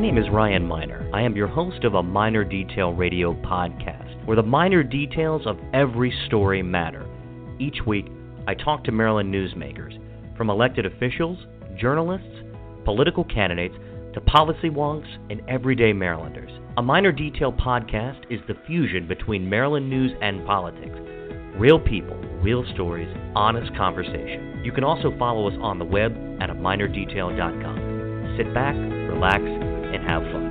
My name is Ryan Miner. I am your host of a Miner Detail Radio podcast, where the minor details of every story matter. Each week, I talk to Maryland newsmakers, from elected officials, journalists, political candidates, to policy wonks and everyday Marylanders. A Miner Detail podcast is the fusion between Maryland news and politics. Real people, real stories, honest conversation. You can also follow us on the web at aminordetail.com. Sit back, relax, and have fun.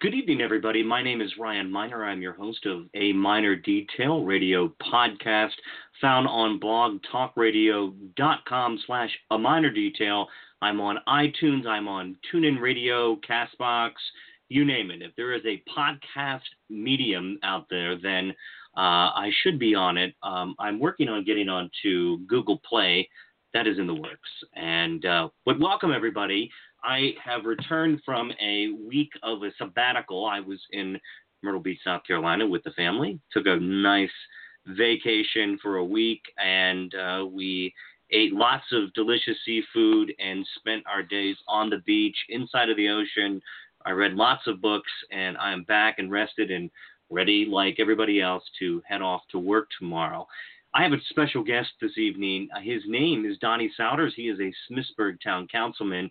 Good evening, everybody. My name is Ryan Miner. I'm your host of A Miner Detail Radio podcast, found on blogtalkradio.com slash A Minor Detail. I'm on iTunes. I'm on TuneIn Radio, CastBox, you name it. If there is a podcast medium out there, then uh, I should be on it. Um, I'm working on getting onto Google Play. That is in the works. And uh, but welcome everybody. I have returned from a week of a sabbatical. I was in Myrtle Beach, South Carolina with the family. Took a nice vacation for a week, and uh, we ate lots of delicious seafood and spent our days on the beach, inside of the ocean. I read lots of books, and I'm back and rested and ready, like everybody else, to head off to work tomorrow. I have a special guest this evening. His name is Donnie Souders. He is a Smithsburg Town Councilman.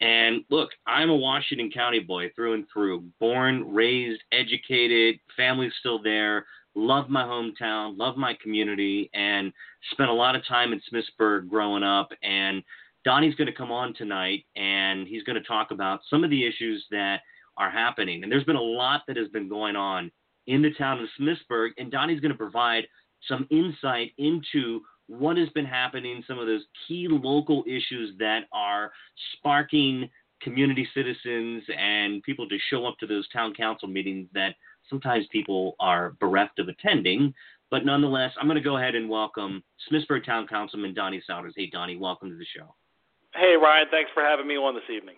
And look, I'm a Washington County boy through and through. Born, raised, educated, family's still there. Love my hometown, love my community, and spent a lot of time in Smithsburg growing up. And Donnie's going to come on tonight, and he's going to talk about some of the issues that are happening. And there's been a lot that has been going on in the town of Smithsburg, and Donnie's going to provide some insight into what has been happening, some of those key local issues that are sparking community citizens and people to show up to those town council meetings that sometimes people are bereft of attending. But nonetheless, I'm going to go ahead and welcome Smithsburg Town Councilman Donnie Souders. Hey, Donnie, welcome to the show. Hey, Ryan, thanks for having me on this evening.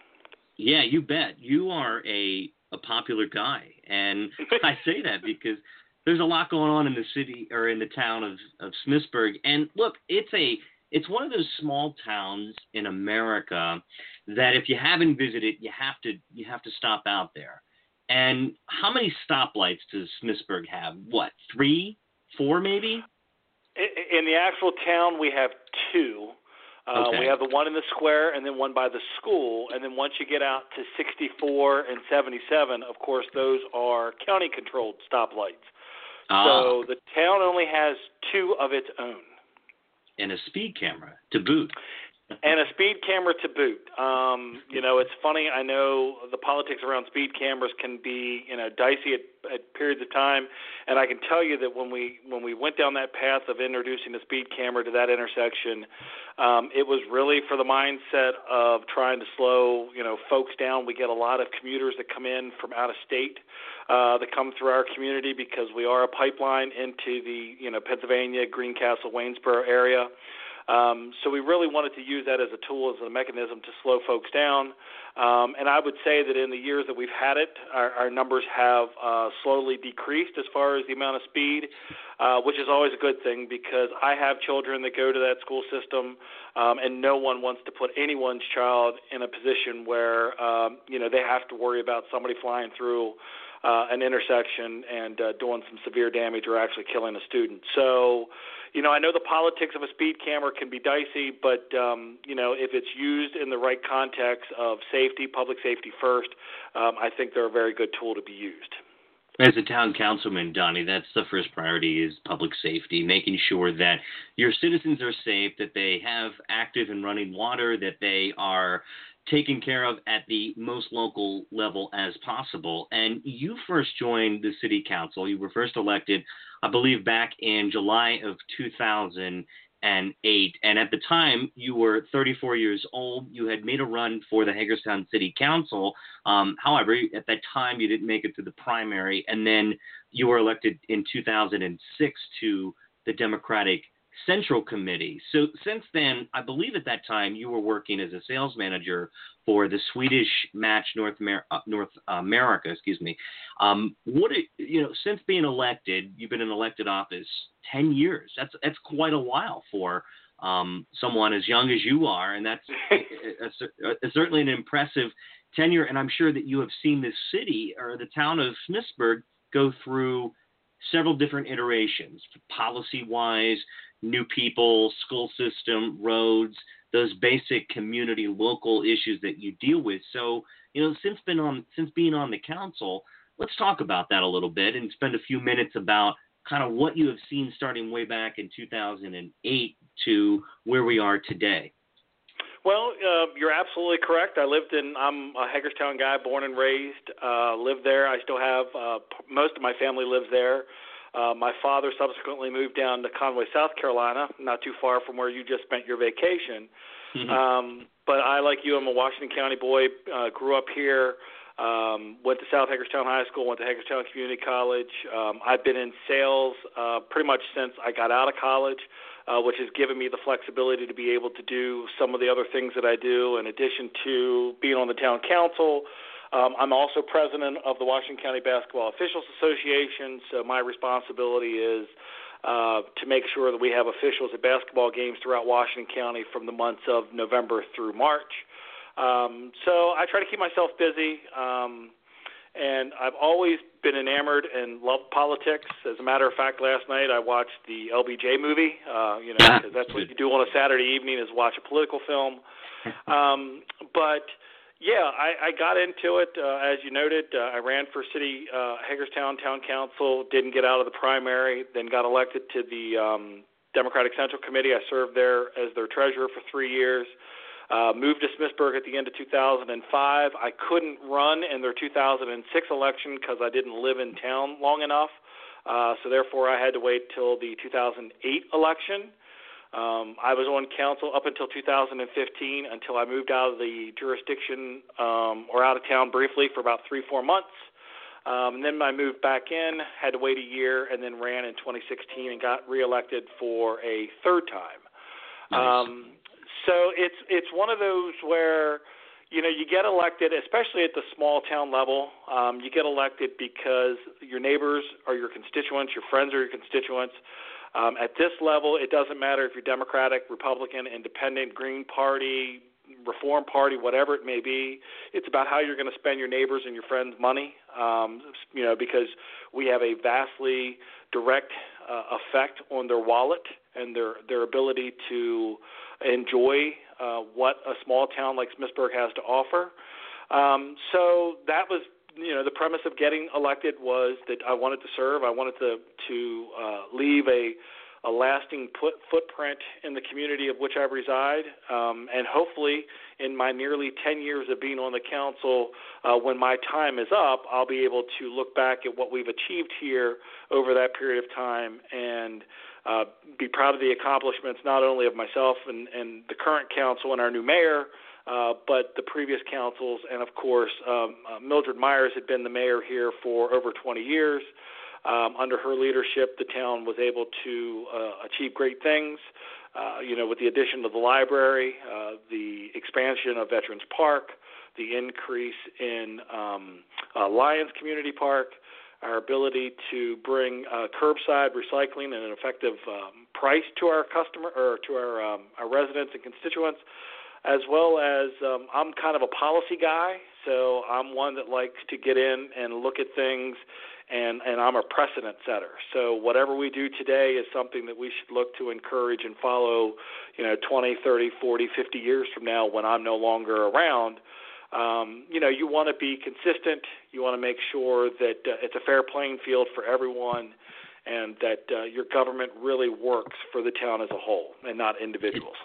Yeah, you bet. You are a, a popular guy. And I say that because there's a lot going on in the city or in the town of, of Smithsburg. And look, it's a it's one of those small towns in America that if you haven't visited, you have to you have to stop out there. And how many stoplights does Smithsburg have? What, three, four, maybe? In the actual town, we have two. Uh, okay. We have the one in the square and then one by the school. And then once you get out to 64 and 77, of course, those are county controlled stoplights. Ah, So the town only has two of its own. and a speed camera to boot. And a speed camera to boot. Um, you know, it's funny. I know the politics around speed cameras can be, you know, dicey at, at periods of time, and I can tell you that when we when we went down that path of introducing the speed camera to that intersection, um, it was really for the mindset of trying to slow, you know, folks down. We get a lot of commuters that come in from out of state uh, that come through our community because we are a pipeline into the, you know, Pennsylvania, Greencastle, Waynesboro area. Um, so we really wanted to use that as a tool, as a mechanism to slow folks down. Um, and I would say that in the years that we've had it, our, our numbers have uh, slowly decreased as far as the amount of speed, uh, which is always a good thing because I have children that go to that school system, um, and no one wants to put anyone's child in a position where um, you know they have to worry about somebody flying through uh, an intersection and uh, doing some severe damage or actually killing a student. So, you know, I know the politics of a speed camera can be dicey, but um, you know, if it's used in the right context of safety, public safety first, um, I think they're a very good tool to be used. As a town councilman, Donnie, that's the first priority is public safety, making sure that your citizens are safe, that they have active and running water, that they are taken care of at the most local level as possible. And you first joined the city council. You were first elected, I believe, back in July of 2008. And at the time, you were 34 years old. You had made a run for the Hagerstown City Council. Um, however, at that time, you didn't make it to the primary. And then you were elected in 2006 to the Democratic Central Committee. So since then, I believe at that time you were working as a sales manager for the Swedish Match North, uh, North America. Excuse me. Um, what you know, since being elected, you've been in elected office ten years. That's that's quite a while for um, someone as young as you are, and that's a, a, a, certainly an impressive tenure. And I'm sure that you have seen this city or the town of Smithsburg go through several different iterations, policy wise, new people, school system, roads, those basic community local issues that you deal with. So, you know, since been on since being on the council, let's talk about that a little bit and spend a few minutes about kind of what you have seen starting way back in 2008 to where we are today. Well, uh, you're absolutely correct. I lived in. I'm a Hagerstown guy, born and raised. Uh, lived there. I still have uh, most of my family lives there. Uh, my father subsequently moved down to Conway, South Carolina, not too far from where you just spent your vacation. Mm-hmm. Um, but I, like you, I'm a Washington County boy. Uh, grew up here. Um, went to South Hagerstown High School. Went to Hagerstown Community College. Um, I've been in sales uh, pretty much since I got out of college, uh, which has given me the flexibility to be able to do some of the other things that I do, in addition to being on the town council. Um, I'm also president of the Washington County Basketball Officials Association, so my responsibility is uh, to make sure that we have officials at basketball games throughout Washington County from the months of November through March. Um, so I try to keep myself busy. Um, and I've always been enamored and loved politics. As a matter of fact, last night I watched the LBJ movie. Uh, you know, because that's what you do on a Saturday evening is watch a political film. Um, but yeah, I, I got into it. Uh, as you noted, uh, I ran for city uh, Hagerstown Town Council. Didn't get out of the primary. Then got elected to the um, Democratic Central Committee. I served there as their treasurer for three years. Uh, moved to Smithsburg at the end of 2005. I couldn't run in their 2006 election because I didn't live in town long enough. Uh, so therefore, I had to wait till the 2008 election. Um, I was on council up until 2015 until I moved out of the jurisdiction um, or out of town briefly for about three, four months. Um, and then I moved back in, had to wait a year, and then ran in 2016 and got reelected for a third time. Nice. Um, so it's it's one of those where you know you get elected, especially at the small town level. Um, you get elected because your neighbors are your constituents, your friends are your constituents. Um, at this level, it doesn't matter if you're Democratic, Republican, Independent, Green Party, Reform Party, whatever it may be. It's about how you're going to spend your neighbors and your friends' money. Um, you know, because we have a vastly direct uh, effect on their wallet and their their ability to enjoy uh, what a small town like Smithsburg has to offer. Um, so that was you know the premise of getting elected was that I wanted to serve. I wanted to to uh, leave a a lasting put, footprint in the community of which I reside, um, and hopefully, in my nearly 10 years of being on the council, uh, when my time is up, I'll be able to look back at what we've achieved here over that period of time and uh, be proud of the accomplishments not only of myself and, and the current council and our new mayor, uh, but the previous councils, and of course, um, uh, Mildred Myers had been the mayor here for over 20 years. Um, under her leadership, the town was able to uh, achieve great things. Uh, you know, with the addition of the library, uh, the expansion of Veterans Park, the increase in um, uh, Lions Community Park, our ability to bring uh, curbside recycling at an effective um, price to our customer or to our um, our residents and constituents as well as um, I'm kind of a policy guy, so I'm one that likes to get in and look at things, and and I'm a precedent setter. So whatever we do today is something that we should look to encourage and follow, you know, 20, 30, 40, 50 years from now when I'm no longer around. Um, you know, you want to be consistent. You want to make sure that uh, it's a fair playing field for everyone, and that uh, your government really works for the town as a whole and not individuals.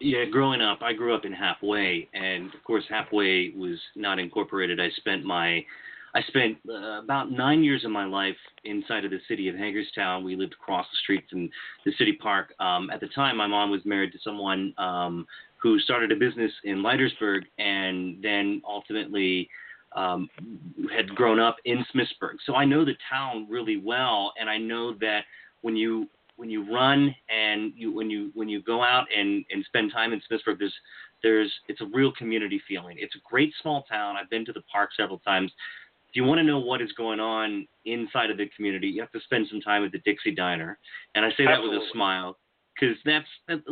Yeah, growing up, I grew up in Halfway, and of course, Halfway was not incorporated. I spent my, I spent uh, about nine years of my life inside of the city of Hagerstown. We lived across the street from the city park. Um, at the time, my mom was married to someone um, who started a business in Leitersburg, and then ultimately um, had grown up in Smithsburg. So I know the town really well, and I know that when you when you run and you when you when you go out and and spend time in Smithsburg, there's there's it's a real community feeling. It's a great small town. I've been to the park several times. If you want to know what is going on inside of the community, you have to spend some time at the Dixie Diner, and I say that Absolutely. with a smile because that's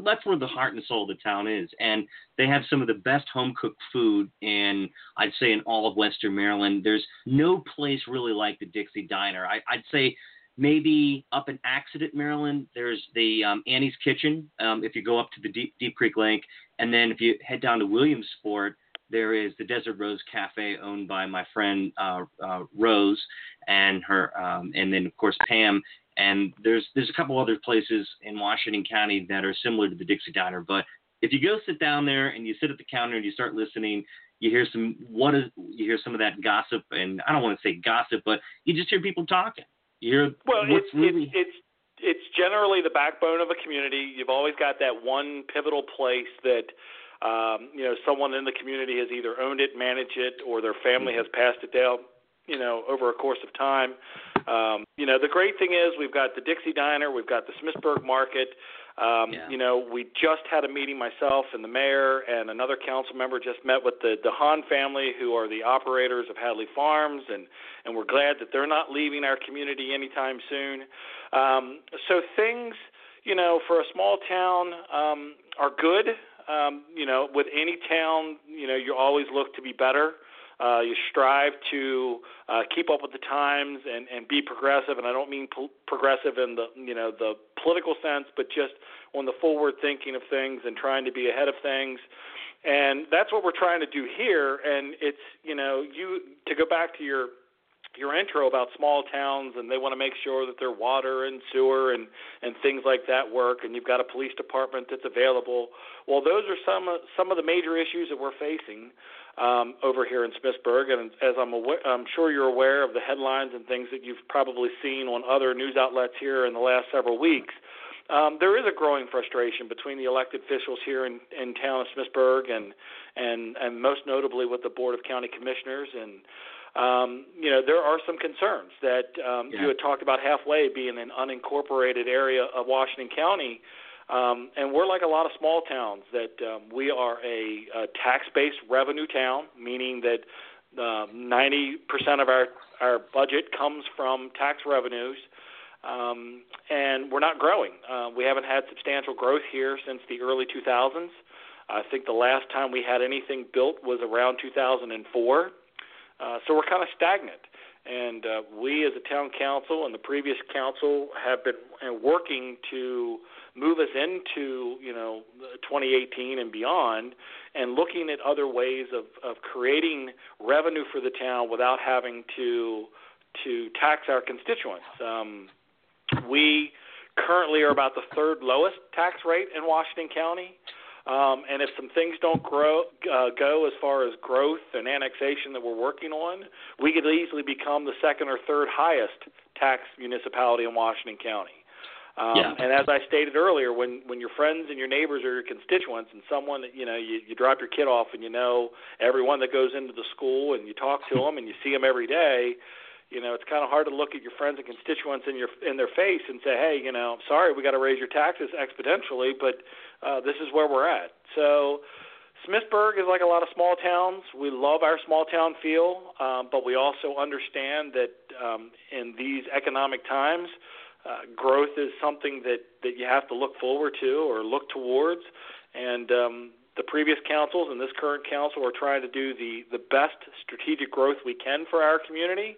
that's where the heart and soul of the town is, and they have some of the best home cooked food in I'd say in all of Western Maryland. There's no place really like the Dixie Diner. I, I'd say maybe up in Accident, Maryland, there's the um, Annie's Kitchen. Um, if you go up to the Deep, Deep Creek Lake, and then if you head down to Williamsport, there is the Desert Rose Cafe, owned by my friend uh, uh, Rose, and her, um, and then of course Pam. And there's there's a couple other places in Washington County that are similar to the Dixie Diner. But if you go sit down there and you sit at the counter and you start listening, you hear some what is you hear some of that gossip, and I don't want to say gossip, but you just hear people talking. You hear Well, it's, really it's it's it's generally the backbone of a community. You've always got that one pivotal place that um, you know someone in the community has either owned it, managed it, or their family Mm-hmm. has passed it down. You know, over a course of time. Um, you know, the great thing is we've got the Dixie Diner, we've got the Smithsburg Market. Um, Yeah. You know, we just had a meeting, myself and the mayor and another council member just met with the the Hahn family, who are the operators of Hadley Farms, and and we're glad that they're not leaving our community anytime soon. Um, so things, you know, for a small town um, are good. Um, you know, with any town, you know, you always look to be better. Uh, you strive to uh, keep up with the times and, and be progressive, and I don't mean po- progressive in the you know the political sense, but just on the forward thinking of things and trying to be ahead of things. And that's what we're trying to do here. And it's you know you to go back to your your intro about small towns and they want to make sure that their water and sewer and and things like that work and you've got a police department that's available. Well those are some of some of the major issues that we're facing um, over here in Smithsburg. And as I'm aware, I'm sure you're aware of the headlines and things that you've probably seen on other news outlets here in the last several weeks um, there is a growing frustration between the elected officials here in, in town of Smithsburg and, and and most notably with the Board of County Commissioners and um, you know, there are some concerns that um, Yeah. you had talked about halfway being an unincorporated area of Washington County. Um, and we're like a lot of small towns that um, we are a, a tax-based revenue town, meaning that uh, 90% of our, our budget comes from tax revenues. Um, and we're not growing. Uh, we haven't had substantial growth here since the early 2000s. I think the last time we had anything built was around 2004. Uh, so we're kind of stagnant. And uh, we, as a town council and the previous council, have been uh, working to move us into, you know, 2018 and beyond, and looking at other ways of, of creating revenue for the town without having to to tax our constituents. Um, we currently are about the third lowest tax rate in Washington County. Um, and if some things don't grow, uh, go as far as growth and annexation that we're working on, we could easily become the second or third highest tax municipality in Washington County. Um, Yeah. And as I stated earlier, when when your friends and your neighbors are your constituents, and someone that you know you, you drop your kid off and you know everyone that goes into the school and you talk to them and you see them every day, you know it's kind of hard to look at your friends and constituents in your in their face and say, hey, you know, sorry, we got to raise your taxes exponentially, but uh, this is where we're at. So. Smithsburg is like a lot of small towns. We love our small town feel, um, but we also understand that um, in these economic times, uh, growth is something that, that you have to look forward to or look towards. And um, the previous councils and this current council are trying to do the, the best strategic growth we can for our community.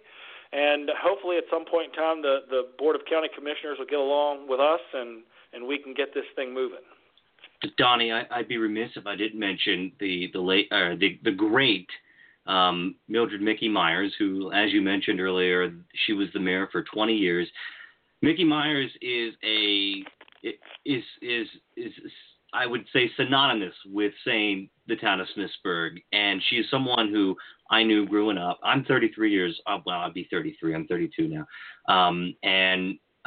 And hopefully, at some point in time, the, the Board of County Commissioners will get along with us and, and we can get this thing moving. Donnie, I, I'd be remiss if I didn't mention the the late uh, the the great um, Mildred Mickey Myers, who, as you mentioned earlier, she was the mayor for 20 years. Mickey Myers is a is is is I would say synonymous with saying the town of Smithsburg, and she is someone who I knew growing up. I'm 33 years. Oh, well, I'll be 33. I'm 32 now, um, and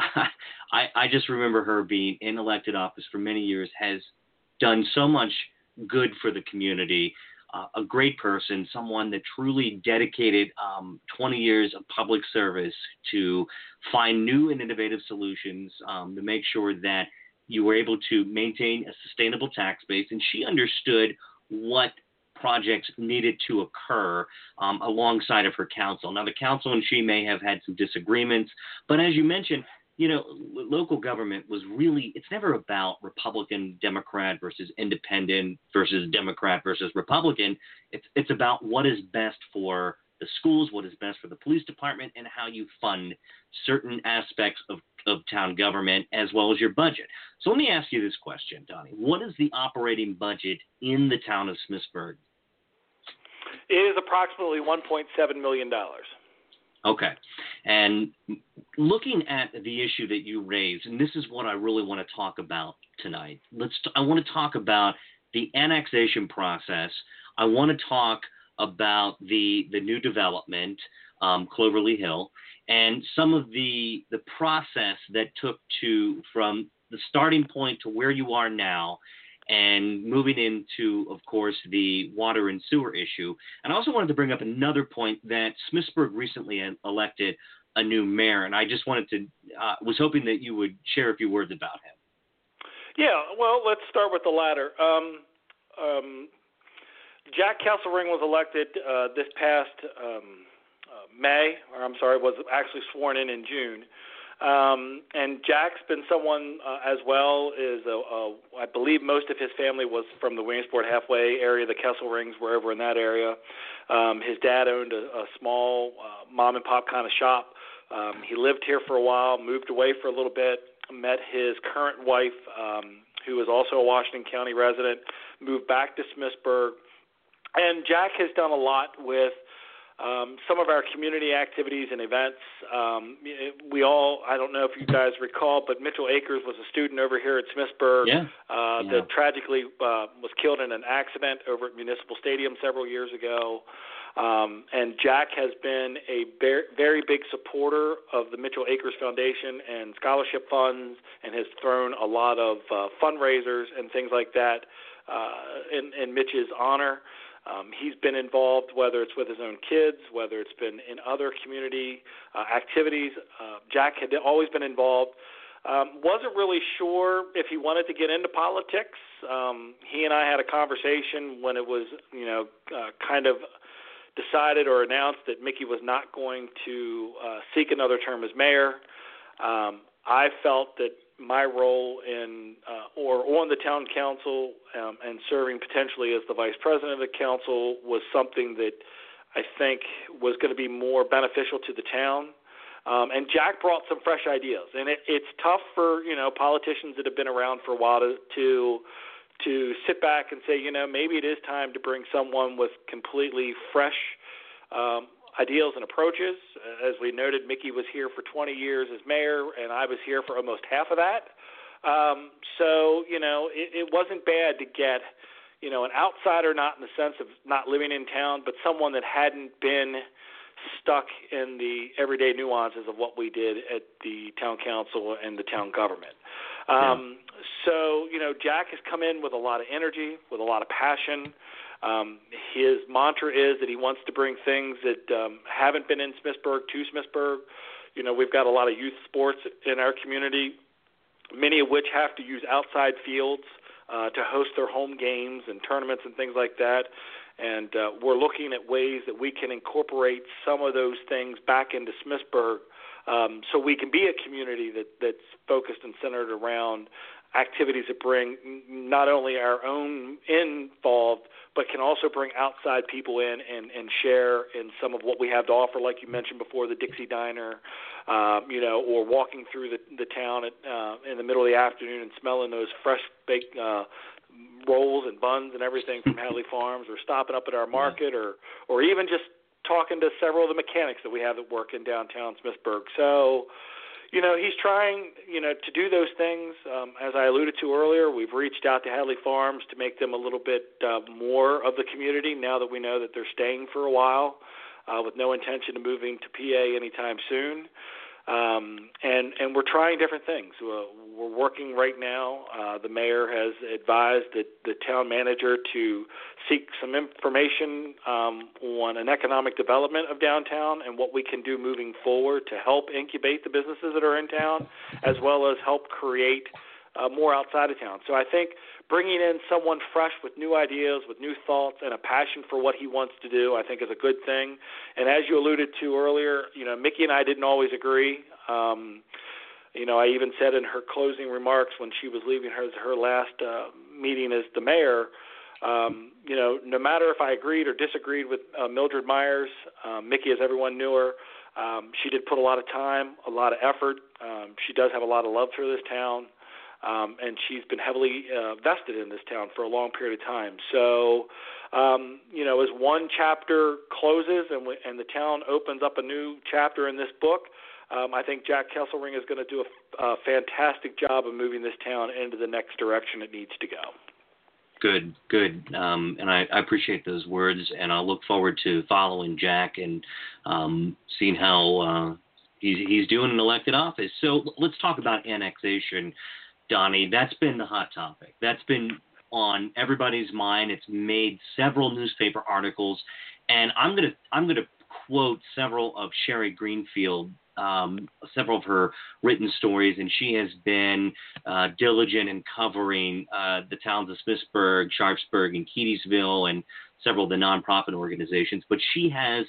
I I just remember her being in elected office for many years. Has done so much good for the community. uh, a great person, someone that truly dedicated um, 20 years of public service to find new and innovative solutions um, to make sure that you were able to maintain a sustainable tax base. And she understood what projects needed to occur um, alongside of her council. Now, the council and she may have had some disagreements, but as you mentioned, you know, local government was really, it's never about Republican, Democrat versus independent versus Democrat versus Republican. It's, it's about what is best for the schools, what is best for the police department, and how you fund certain aspects of, of town government as well as your budget. So let me ask you this question, Donnie. What is the operating budget in the town of Smithsburg? It is approximately $1.7 million. Okay. And looking at the issue that you raised, and this is what I really want to talk about tonight. Let's t- I want to talk about the annexation process. I want to talk about the the new development, um, Cloverly Hill, and some of the the process that took to from the starting point to where you are now and moving into, of course, the water and sewer issue. And I also wanted to bring up another point that Smithsburg recently elected a new mayor, and I just wanted to uh, was hoping that you would share a few words about him. Yeah, well, let's start with the latter. Um, um, Jack Kesselring was elected uh, this past um, uh, May, or I'm sorry, was actually sworn in in June. Um, and Jack's been someone uh, as well is a, a, I believe most of his family was from the Williamsport halfway area. The Kesselrings were over in that area. Um, his dad owned a, a small uh, mom and pop kind of shop. Um, he lived here for a while, moved away for a little bit, met his current wife, um, who is also a Washington County resident, moved back to Smithsburg. And Jack has done a lot with um, some of our community activities and events. Um, we all, I don't know if you guys recall, but Mitchell Akers was a student over here at Smithsburg yeah. Uh, yeah. that tragically uh, was killed in an accident over at Municipal Stadium several years ago. Um, and Jack has been a very big supporter of the Mitchell Akers Foundation and scholarship funds, and has thrown a lot of uh, fundraisers and things like that uh, in, in Mitch's honor. Um, he's been involved, whether it's with his own kids, whether it's been in other community uh, activities. Uh, Jack had always been involved. Um, wasn't really sure if he wanted to get into politics. Um, he and I had a conversation when it was, you know, uh, kind of decided or announced that Mickey was not going to uh, seek another term as mayor. Um, I felt that my role in uh, or on the town council um, and serving potentially as the vice president of the council was something that I think was going to be more beneficial to the town. Um, and Jack brought some fresh ideas, and it, it's tough for you know politicians that have been around for a while to, to to sit back and say, you know, maybe it is time to bring someone with completely fresh um, ideals and approaches. As we noted, Mickey was here for 20 years as mayor, and I was here for almost half of that. Um, so, you know, it, it wasn't bad to get, you know, an outsider, not in the sense of not living in town, but someone that hadn't been stuck in the everyday nuances of what we did at the town council and the town government. Um, yeah. So, you know, Jack has come in with a lot of energy, with a lot of passion. Um, his mantra is that he wants to bring things that um, haven't been in Smithsburg to Smithsburg. You know, we've got a lot of youth sports in our community, many of which have to use outside fields uh, to host their home games and tournaments and things like that. And uh, we're looking at ways that we can incorporate some of those things back into Smithsburg um, so we can be a community that, that's focused and centered around activities that bring not only our own involved, but can also bring outside people in and, and share in some of what we have to offer, like you mentioned before, the Dixie Diner, um, you know, or walking through the, the town at, uh, in the middle of the afternoon and smelling those fresh baked uh, rolls and buns and everything from Hadley Farms, or stopping up at our market, or or even just talking to several of the mechanics that we have that work in downtown Smithsburg. So you know, he's trying, you know, to do those things. Um, as I alluded to earlier, we've reached out to Hadley Farms to make them a little bit uh, more of the community now that we know that they're staying for a while, uh, with no intention of moving to PA anytime soon. Um, and and we're trying different things. Uh, we're working right now. Uh, the mayor has advised the, the town manager to seek some information um, on an economic development of downtown and what we can do moving forward to help incubate the businesses that are in town, as well as help create uh, more outside of town. So I think bringing in someone fresh with new ideas, with new thoughts, and a passion for what he wants to do, I think is a good thing. And as you alluded to earlier, you know, Mickey and I didn't always agree. Um, you know, I even said in her closing remarks when she was leaving her her last uh, meeting as the mayor, um, you know, no matter if I agreed or disagreed with uh, Mildred Myers, uh, Mickey, as everyone knew her, um, she did put a lot of time, a lot of effort. Um, she does have a lot of love for this town um, and she's been heavily uh, vested in this town for a long period of time. So, um, you know, as one chapter closes and, we, and the town opens up a new chapter in this book, um, I think Jack Kesselring is going to do a, a fantastic job of moving this town into the next direction it needs to go. Good, good, um, and I, I, appreciate those words, and I look forward to following Jack and um, seeing how uh, he's he's doing in elected office. So let's talk about annexation. Donnie, that's been the hot topic. That's been on everybody's mind. It's made several newspaper articles, and I'm gonna I'm gonna quote several of Sherry Greenfield, um, several of her written stories, and she has been uh, diligent in covering uh, the towns of Smithsburg, Sharpsburg, and Keedysville, and several of the nonprofit organizations. But she has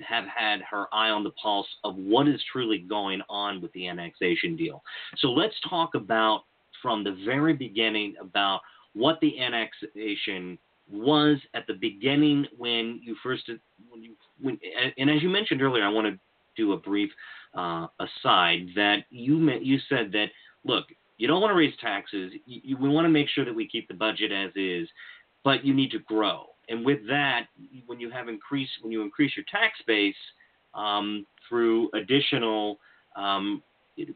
have had her eye on the pulse of what is truly going on with the annexation deal. So let's talk about from the very beginning about what the annexation was at the beginning when you first when you when and as you mentioned earlier, I want to do a brief uh, aside that you meant, you said that look, you don't want to raise taxes. You, you, we want to make sure that we keep the budget as is, but you need to grow. And with that, when you have increase when you increase your tax base um, through additional um,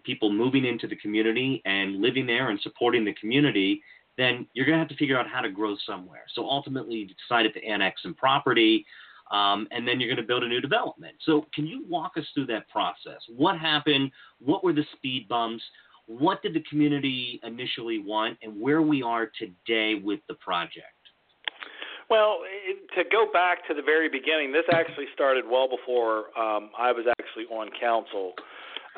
people moving into the community and living there and supporting the community, then you're going to have to figure out how to grow somewhere. So ultimately, you decided to annex some property, um, and then you're going to build a new development. So can you walk us through that process? What happened? What were the speed bumps? What did the community initially want, and where we are today with the project? Well, to go back to the very beginning, this actually started well before um, I was actually on council.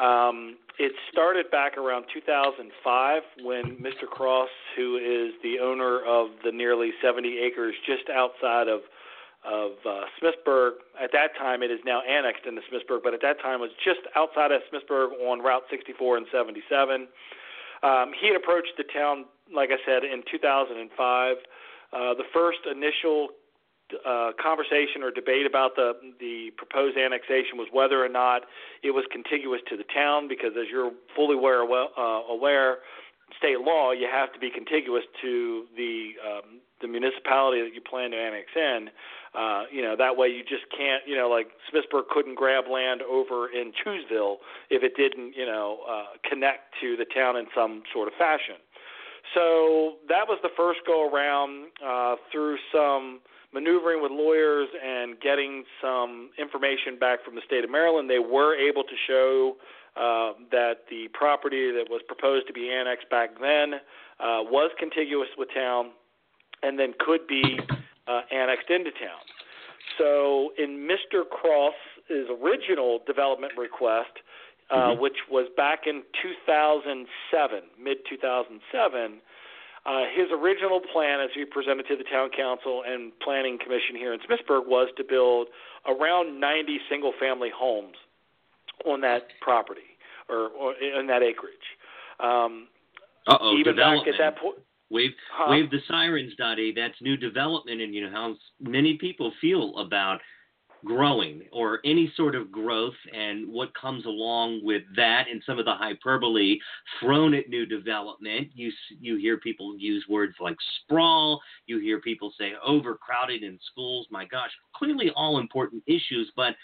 Um, it started back around 2005 when Mr. Cross, who is the owner of the nearly 70 acres just outside of of uh, Smithsburg. At that time, it is now annexed into Smithsburg, but at that time it was just outside of Smithsburg on Route 64 and 77. Um, he had approached the town, like I said, in 2005. Uh, the first initial uh, conversation or debate about the the proposed annexation was whether or not it was contiguous to the town, because as you're fully aware, uh, aware, state law, you have to be contiguous to the um, the municipality that you plan to annex in. Uh, you know that way you just can't. You know, like Smithsburg couldn't grab land over in Chewsville if it didn't, you know, uh, connect to the town in some sort of fashion. So that was the first go around uh, through some maneuvering with lawyers and getting some information back from the state of Maryland, they were able to show uh, that the property that was proposed to be annexed back then uh, was contiguous with town and then could be uh, annexed into town. So, in Mr. Cross's original development request, uh, mm-hmm. which was back in 2007, mid 2007, uh, his original plan, as he presented to the town council and planning commission here in Smithsburg, was to build around 90 single-family homes on that property or, or in that acreage. Um, Uh-oh, even back at that point. Wave, huh? wave the sirens, Donnie. That's new development, and you know how many people feel about growing or any sort of growth and what comes along with that and some of the hyperbole thrown at new development. You, you hear people use words like sprawl. You hear people say overcrowded in schools. My gosh, clearly all important issues. But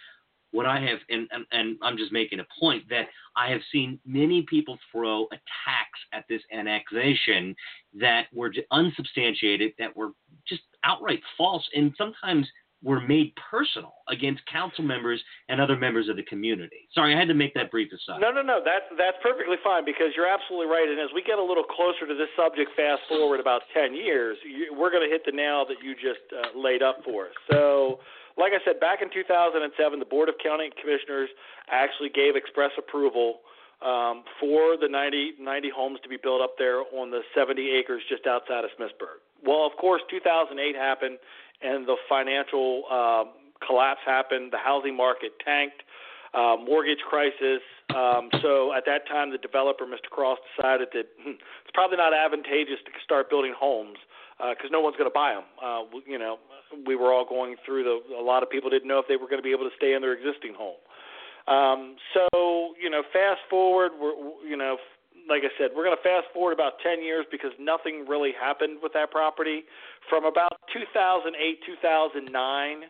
what I have, and, and, and I'm just making a point that I have seen many people throw attacks at this annexation that were unsubstantiated, that were just outright false, and sometimes were made personal against council members and other members of the community. Sorry, I had to make that brief aside. No, no, no. That's that's perfectly fine because you're absolutely right. And as we get a little closer to this subject, fast forward about ten years, you, we're going to hit the nail that you just uh, laid up for us. So, like I said, back in 2007, the Board of County Commissioners actually gave express approval. Um, for the 90, 90 homes to be built up there on the 70 acres just outside of Smithsburg. Well, of course, 2008 happened, and the financial uh, collapse happened. The housing market tanked, uh, mortgage crisis. Um, so at that time, the developer, Mr. Cross, decided that hmm, it's probably not advantageous to start building homes because uh, no one's going to buy them. Uh, you know, we were all going through the. A lot of people didn't know if they were going to be able to stay in their existing home. Um, so you know, fast forward, we're you know like I said, we're going to fast forward about 10 years because nothing really happened with that property from about 2008, 2009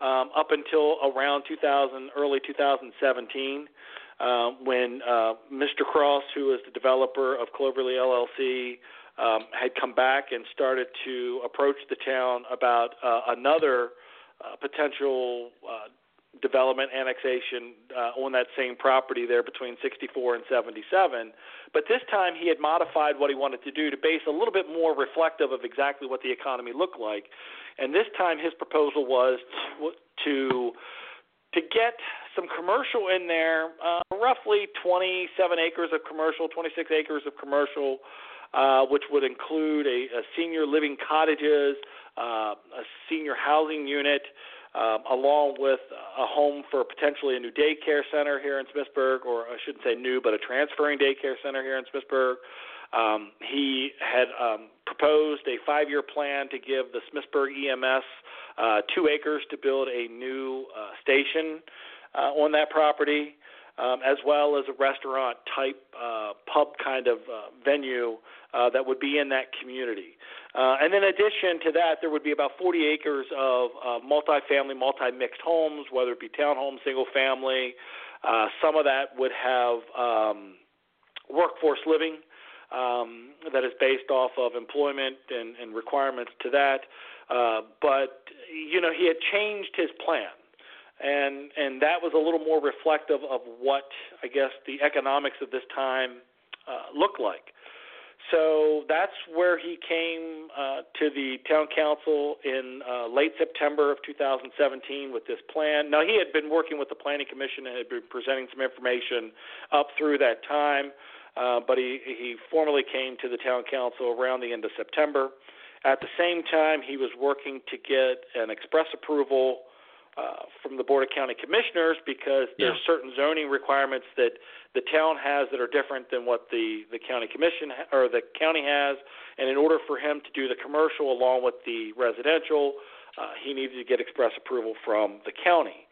um, up until around 2000, early 2017, uh, when uh, Mr. Cross, who is the developer of Cloverly LLC, um, had come back and started to approach the town about uh, another uh, potential uh, development annexation uh, on that same property there between 64 and 77. But this time he had modified what he wanted to do to base a little bit more reflective of exactly what the economy looked like. And this time his proposal was to to get some commercial in there, uh, roughly 27 acres of commercial, 26 acres of commercial, uh, which would include a, a senior living cottages, uh, a senior housing unit, um, along with a home for potentially a new daycare center here in Smithsburg, or I shouldn't say new, but a transferring daycare center here in Smithsburg. Um, he had um, proposed a five year plan to give the Smithsburg EMS uh, two acres to build a new uh, station uh, on that property, um, as well as a restaurant type uh, pub kind of uh, venue uh, that would be in that community. Uh, and in addition to that, there would be about 40 acres of uh, multi-family, multi-mixed homes, whether it be townhomes, single family. Uh, some of that would have um, workforce living um, that is based off of employment and, and requirements to that. Uh, but you know, he had changed his plan, and and that was a little more reflective of what I guess the economics of this time uh, looked like. So that's where he came uh, to the town council in uh, late September of 2017 with this plan. Now, he had been working with the Planning Commission and had been presenting some information up through that time, uh, but he, he formally came to the town council around the end of September. At the same time, he was working to get an express approval uh, from the Board of County Commissioners because yeah. there's certain zoning requirements that the town has that are different than what the the county commission ha- or the county has, and in order for him to do the commercial along with the residential, uh, he needed to get express approval from the county.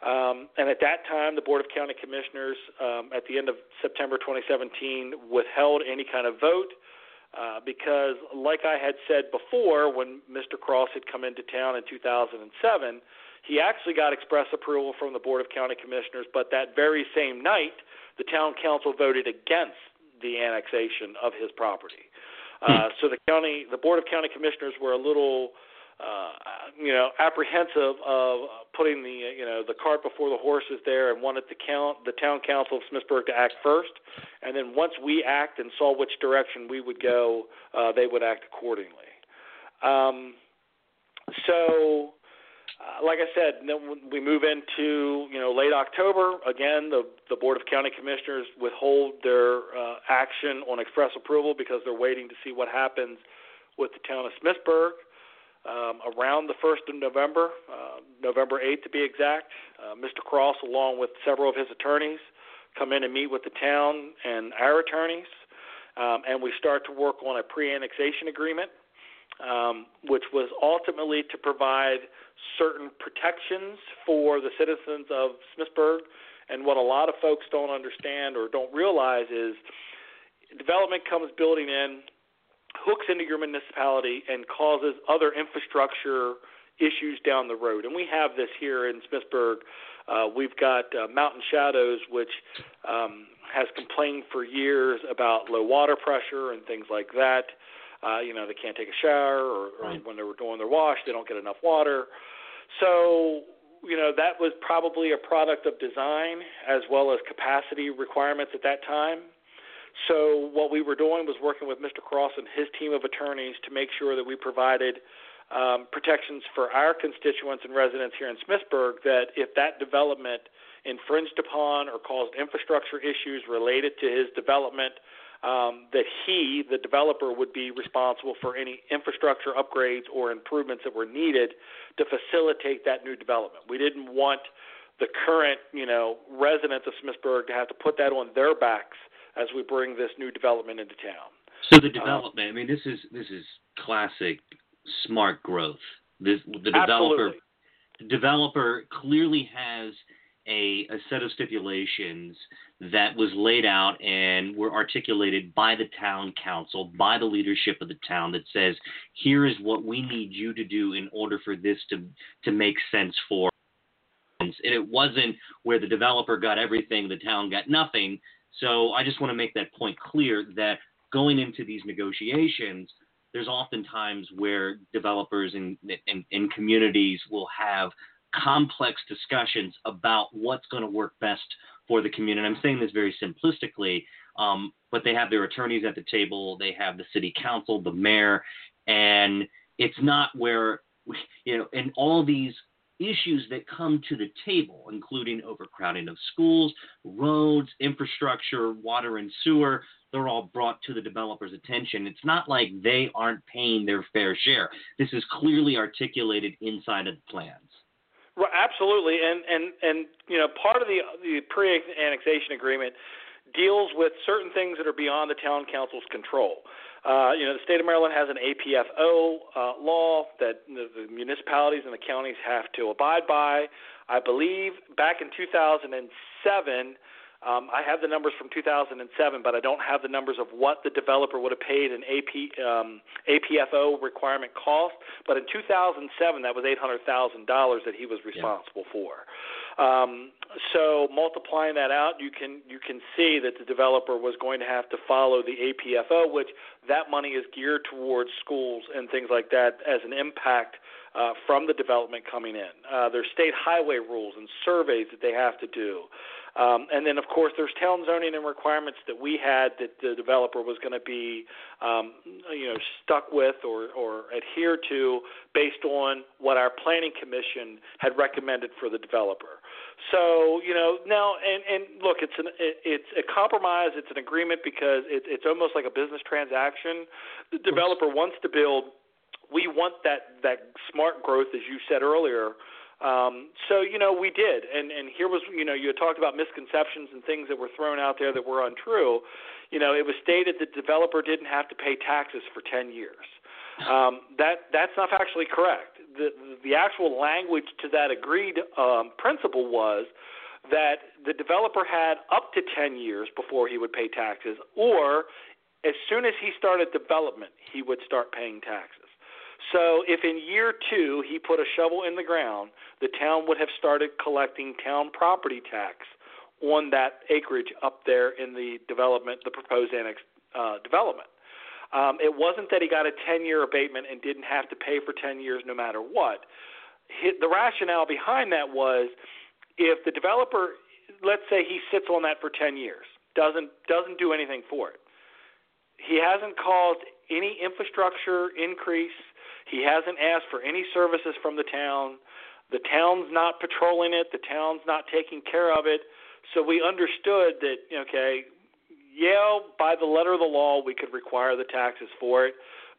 Um, and at that time, the Board of County Commissioners, um, at the end of September 2017, withheld any kind of vote. Uh, because, like I had said before, when Mr. Cross had come into town in 2007, he actually got express approval from the Board of County Commissioners, but that very same night, the town council voted against the annexation of his property. Uh, hmm. so the county, the Board of County Commissioners were a little, uh, you know, apprehensive of putting the, you know, the cart before the horses there, and wanted the count, the town council of Smithsburg to act first, and then once we act and saw which direction we would go, uh, they would act accordingly. Um, so uh, like I said, then we move into you know late October. Again, the the Board of County Commissioners withhold their uh, action on express approval because they're waiting to see what happens with the town of Smithsburg. Um, around the 1st of November, uh, November 8th to be exact, uh, Mr. Cross, along with several of his attorneys, come in and meet with the town and our attorneys, um, and we start to work on a pre-annexation agreement, um, which was ultimately to provide certain protections for the citizens of Smithsburg. And what a lot of folks don't understand or don't realize is development comes building in, hooks into your municipality, and causes other infrastructure issues down the road. And we have this here in Smithsburg. Uh, we've got uh, Mountain Shadows, which um, has complained for years about low water pressure and things like that. Uh, you know, they can't take a shower, or, or right. when they were doing their wash, they don't get enough water. So you know that was probably a product of design as well as capacity requirements at that time. So what we were doing was working with Mr. Cross and his team of attorneys to make sure that we provided um, protections for our constituents and residents here in Smithsburg. That if that development infringed upon or caused infrastructure issues related to his development, um, that he, the developer, would be responsible for any infrastructure upgrades or improvements that were needed to facilitate that new development. We didn't want the current, you know, residents of Smithsburg to have to put that on their backs as we bring this new development into town. So the development, um, I mean, this is this is classic smart growth. This, the developer absolutely. the developer clearly has a, a set of stipulations that was laid out and were articulated by the town council, by the leadership of the town that says, here is what we need you to do in order for this to, to make sense for and it wasn't where the developer got everything, the town got nothing. So I just want to make that point clear that going into these negotiations, there's often times where developers and, and, and communities will have complex discussions about what's going to work best for the community. I'm saying this very simplistically, um, but they have their attorneys at the table, they have the city council, the mayor, and it's not where, you know, and all these issues that come to the table, including overcrowding of schools, roads, infrastructure, water and sewer, they're all brought to the developer's attention. It's not like they aren't paying their fair share. This is clearly articulated inside of the plans. Right, absolutely, and and and you know, part of the the pre-annexation agreement deals with certain things that are beyond the town council's control. Uh, you know, the state of Maryland has an APFO uh, law that the, the municipalities and the counties have to abide by. I believe back in 2007 um, I have the numbers from 2007, but I don't have the numbers of what the developer would have paid an AP, um, APFO requirement cost. But in 2007, that was $800,000 that he was responsible yeah. for. Um, so multiplying that out, you can you can see that the developer was going to have to follow the APFO, which that money is geared towards schools and things like that as an impact uh, from the development coming in. Uh, there's state highway rules and surveys that they have to do. Um, and then, of course, there's town zoning and requirements that we had that the developer was going to be, um, you know, stuck with or, or adhere to based on what our planning commission had recommended for the developer. So, you know, now and and look, it's an it, it's a compromise. It's an agreement because it, it's almost like a business transaction. The developer wants to build. We want that that smart growth, as you said earlier um, so you know we did, and and here was you know you had talked about misconceptions and things that were thrown out there that were untrue. You know it was stated that the developer didn't have to pay taxes for 10 years. Um, that that's not actually correct. The the actual language to that agreed um, principle was that the developer had up to 10 years before he would pay taxes, or as soon as he started development, he would start paying taxes. So if in year two he put a shovel in the ground, the town would have started collecting town property tax on that acreage up there in the development, the proposed annex uh, development. Um, it wasn't that he got a 10 year abatement and didn't have to pay for 10 years no matter what. The rationale behind that was if the developer, let's say he sits on that for 10 years, doesn't doesn't do anything for it. He hasn't caused any infrastructure increase he hasn't asked for any services from the town. The town's not patrolling it. The town's not taking care of it. So we understood that, okay, yeah, by the letter of the law, we could require the taxes for it.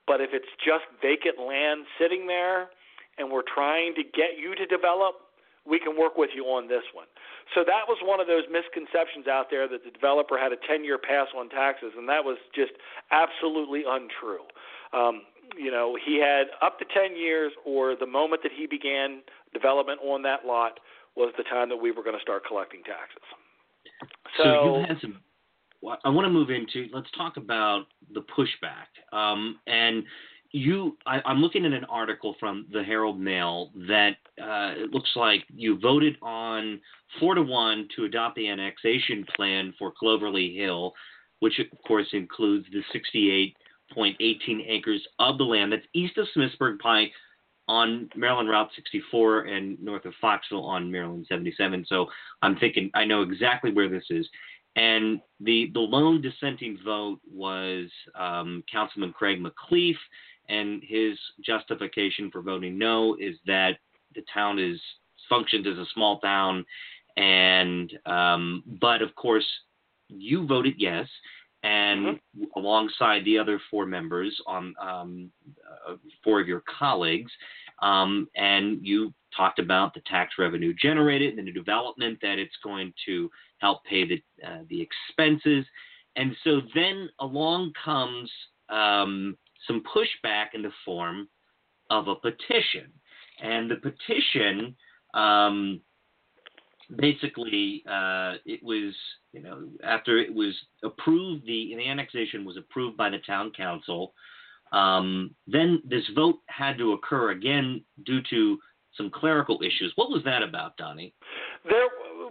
But if it's just vacant land sitting there and we're trying to get you to develop, we can work with you on this one. So that was one of those misconceptions out there that the developer had a 10 year pass on taxes, and that was just absolutely untrue. Um, you know, he had up to 10 years, or the moment that he began development on that lot was the time that we were going to start collecting taxes. So, so you've had some. I want to move into. Let's talk about the pushback. Um, and you, I, am looking at an article from the Herald Mail that uh, it looks like you voted on four to one to adopt the annexation plan for Cloverly Hill, which of course includes the 68.18 acres of the land that's east of Smithsburg Pike, on Maryland Route 64 and north of Foxville on Maryland 77. So I'm thinking I know exactly where this is. And the the lone dissenting vote was um, Councilman Craig McCleaf, and his justification for voting no is that the town is functioned as a small town, and um, but of course you voted yes, and mm-hmm. alongside the other four members on um, uh, four of your colleagues, um, and you talked about the tax revenue generated and the development that it's going to help pay the uh, the expenses, and so then along comes um, some pushback in the form of a petition, and the petition. Um, basically uh, it was you know after it was approved the, the annexation was approved by the town council um, then this vote had to occur again due to some clerical issues what was that about donnie there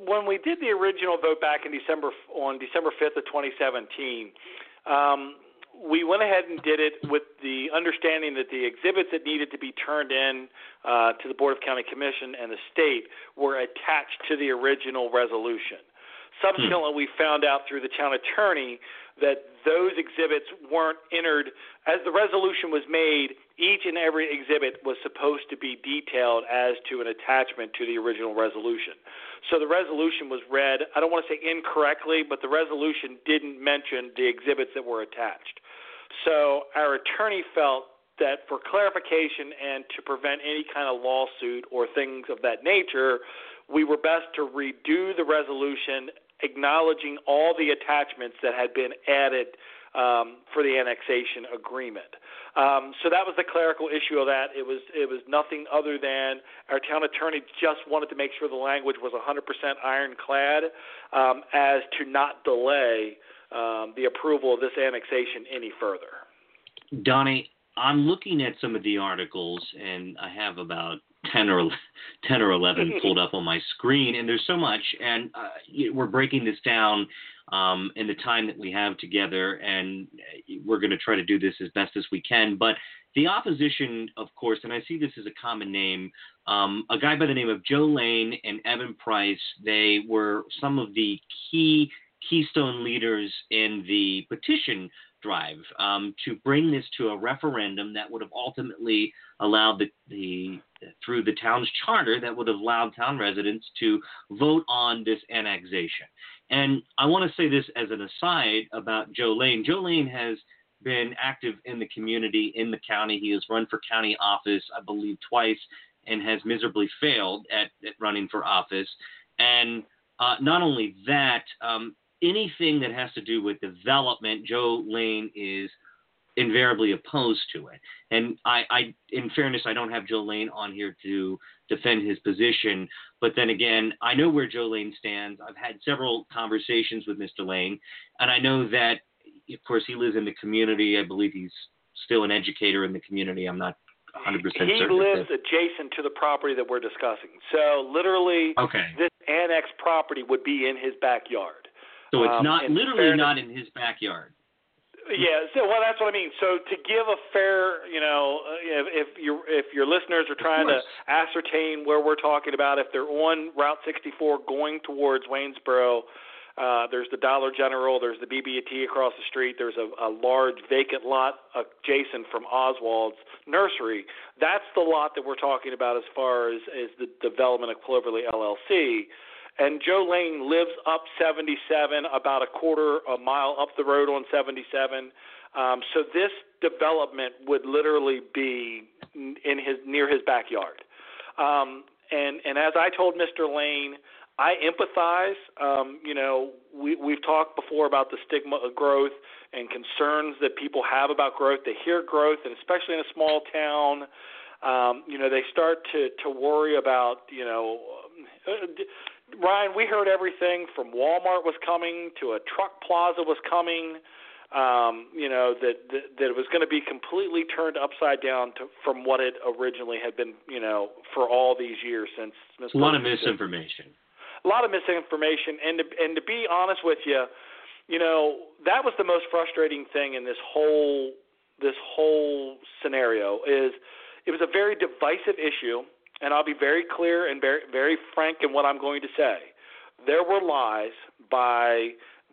when we did the original vote back in december on december 5th of 2017 um, we went ahead and did it with the understanding that the exhibits that needed to be turned in uh, to the Board of County Commission and the state were attached to the original resolution. Subsequently, hmm. we found out through the town attorney that those exhibits weren't entered. As the resolution was made, each and every exhibit was supposed to be detailed as to an attachment to the original resolution. So the resolution was read, I don't want to say incorrectly, but the resolution didn't mention the exhibits that were attached. So our attorney felt that for clarification and to prevent any kind of lawsuit or things of that nature, we were best to redo the resolution acknowledging all the attachments that had been added um, for the annexation agreement. Um, so that was the clerical issue of that. It was it was nothing other than our town attorney just wanted to make sure the language was 100% ironclad um, as to not delay um, the approval of this annexation any further. Donnie, I'm looking at some of the articles, and I have about 10 or 10 or 11 pulled up on my screen, and there's so much, and uh, we're breaking this down um, in the time that we have together, and we're going to try to do this as best as we can. But the opposition, of course, and I see this as a common name, um, a guy by the name of Joe Lane and Evan Price, they were some of the key keystone leaders in the petition drive um, to bring this to a referendum that would have ultimately allowed the, the through the town's charter that would have allowed town residents to vote on this annexation. And I want to say this as an aside about Joe Lane. Joe Lane has been active in the community in the county. He has run for county office, I believe, twice, and has miserably failed at, at running for office. And uh, not only that, um, anything that has to do with development, Joe Lane is invariably opposed to it. And I, I, in fairness, I don't have Joe Lane on here to defend his position. But then again, I know where Joe Lane stands. I've had several conversations with Mr. Lane, and I know that, of course, he lives in the community. I believe he's still an educator in the community. I'm not 100% he certain. He lives adjacent to the property that we're discussing. So literally, okay. this annex property would be in his backyard. So it's um, not literally fairness, not in his backyard. Yeah, so well, that's what I mean. So to give a fair, you know, if, if your if your listeners are trying to ascertain where we're talking about, if they're on Route 64 going towards Waynesboro, uh, there's the Dollar General, there's the BB&T across the street, there's a, a large vacant lot adjacent from Oswald's nursery. That's the lot that we're talking about as far as, as the development of Cloverly LLC and Joe Lane lives up 77, about a quarter a mile up the road on 77. Um, so this development would literally be in his near his backyard. Um, and and as I told Mr. Lane, I empathize. Um, you know, we we've talked before about the stigma of growth and concerns that people have about growth. They hear growth, and especially in a small town, um, you know, they start to to worry about you know. Uh, Ryan, we heard everything from Walmart was coming to a truck plaza was coming. Um, you know that, that that it was going to be completely turned upside down to, from what it originally had been. You know, for all these years since a lot of misinformation. A lot of misinformation, and to, and to be honest with you, you know that was the most frustrating thing in this whole this whole scenario is it was a very divisive issue, and I'll be very clear and very, very frank in what I'm going to say. There were lies by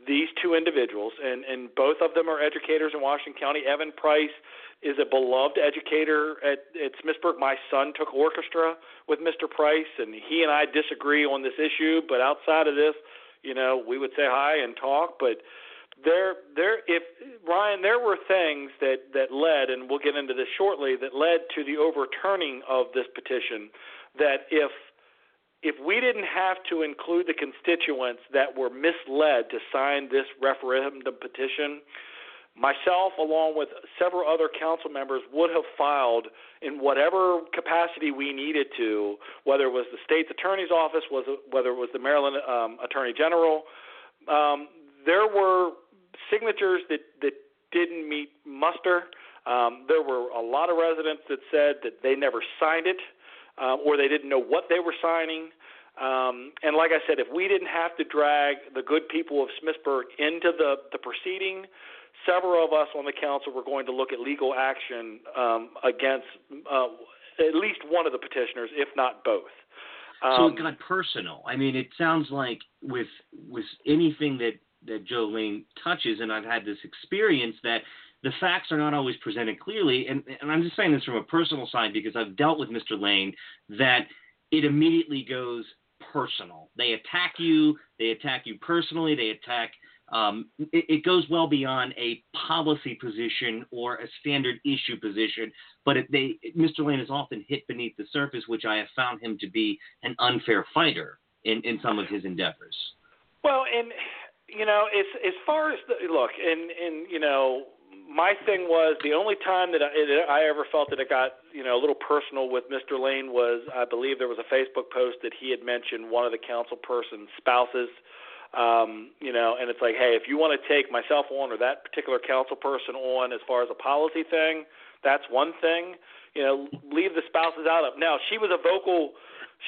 these two individuals, and, and both of them are educators in Washington County. Evan Price is a beloved educator at, at Smithsburg. My son took orchestra with Mr. Price, and he and I disagree on this issue. But outside of this, you know, we would say hi and talk. But there, there, if Ryan, there were things that that led, and we'll get into this shortly, that led to the overturning of this petition. That if if we didn't have to include the constituents that were misled to sign this referendum petition, myself, along with several other council members, would have filed in whatever capacity we needed to, whether it was the state's attorney's office, was whether it was the Maryland um, Attorney General. Um, there were signatures that that didn't meet muster. Um, there were a lot of residents that said that they never signed it, uh, or they didn't know what they were signing. Um, and like I said, if we didn't have to drag the good people of Smithsburg into the, the proceeding, several of us on the council were going to look at legal action um, against uh, at least one of the petitioners, if not both. Um, so it got personal. I mean, it sounds like with with anything that that Joe Lane touches, and I've had this experience that the facts are not always presented clearly. And, and I'm just saying this from a personal side because I've dealt with Mr. Lane that it immediately goes personal. They attack you. They attack you personally. They attack um, it, it, goes well beyond a policy position or a standard issue position, but they, Mr. Lane is often hit beneath the surface, which I have found him to be an unfair fighter in, in some of his endeavors. Well, and you know, as as far as the look, and and you know, my thing was the only time that I, it, I ever felt that it got you know a little personal with Mr. Lane was I believe there was a Facebook post that he had mentioned one of the council person's spouses um, you know, and it's like, hey, if you want to take myself on or that particular council person on as far as a policy thing, that's one thing. You know, leave the spouses out of. Now, she was a vocal,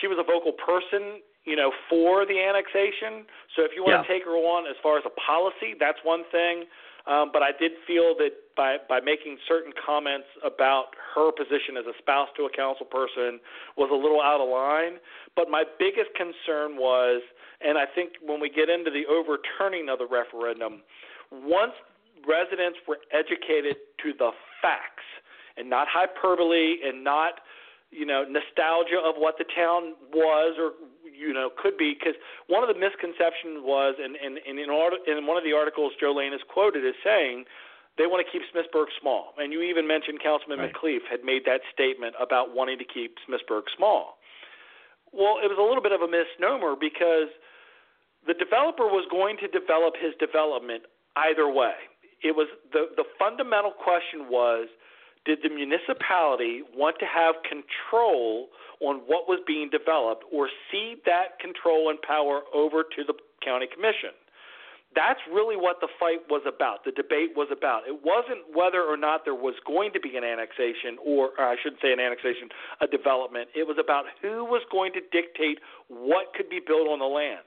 she was a vocal person, you know, for the annexation. So if you want yeah. to take her on as far as a policy, that's one thing. Um, but I did feel that by by making certain comments about her position as a spouse to a council person was a little out of line. But my biggest concern was and I think when we get into the overturning of the referendum, once residents were educated to the facts and not hyperbole and not you know nostalgia of what the town was or you know could be because one of the misconceptions was and and, and in order in one of the articles Joe Lane is quoted as saying they want to keep Smithsburg small and you even mentioned Councilman right. McCleaf had made that statement about wanting to keep Smithsburg small well it was a little bit of a misnomer because the developer was going to develop his development either way. It was the the fundamental question was did the municipality want to have control on what was being developed or cede that control and power over to the county commission? That's really what the fight was about. The debate was about. It wasn't whether or not there was going to be an annexation, or, or I shouldn't say an annexation, a development. It was about who was going to dictate what could be built on the land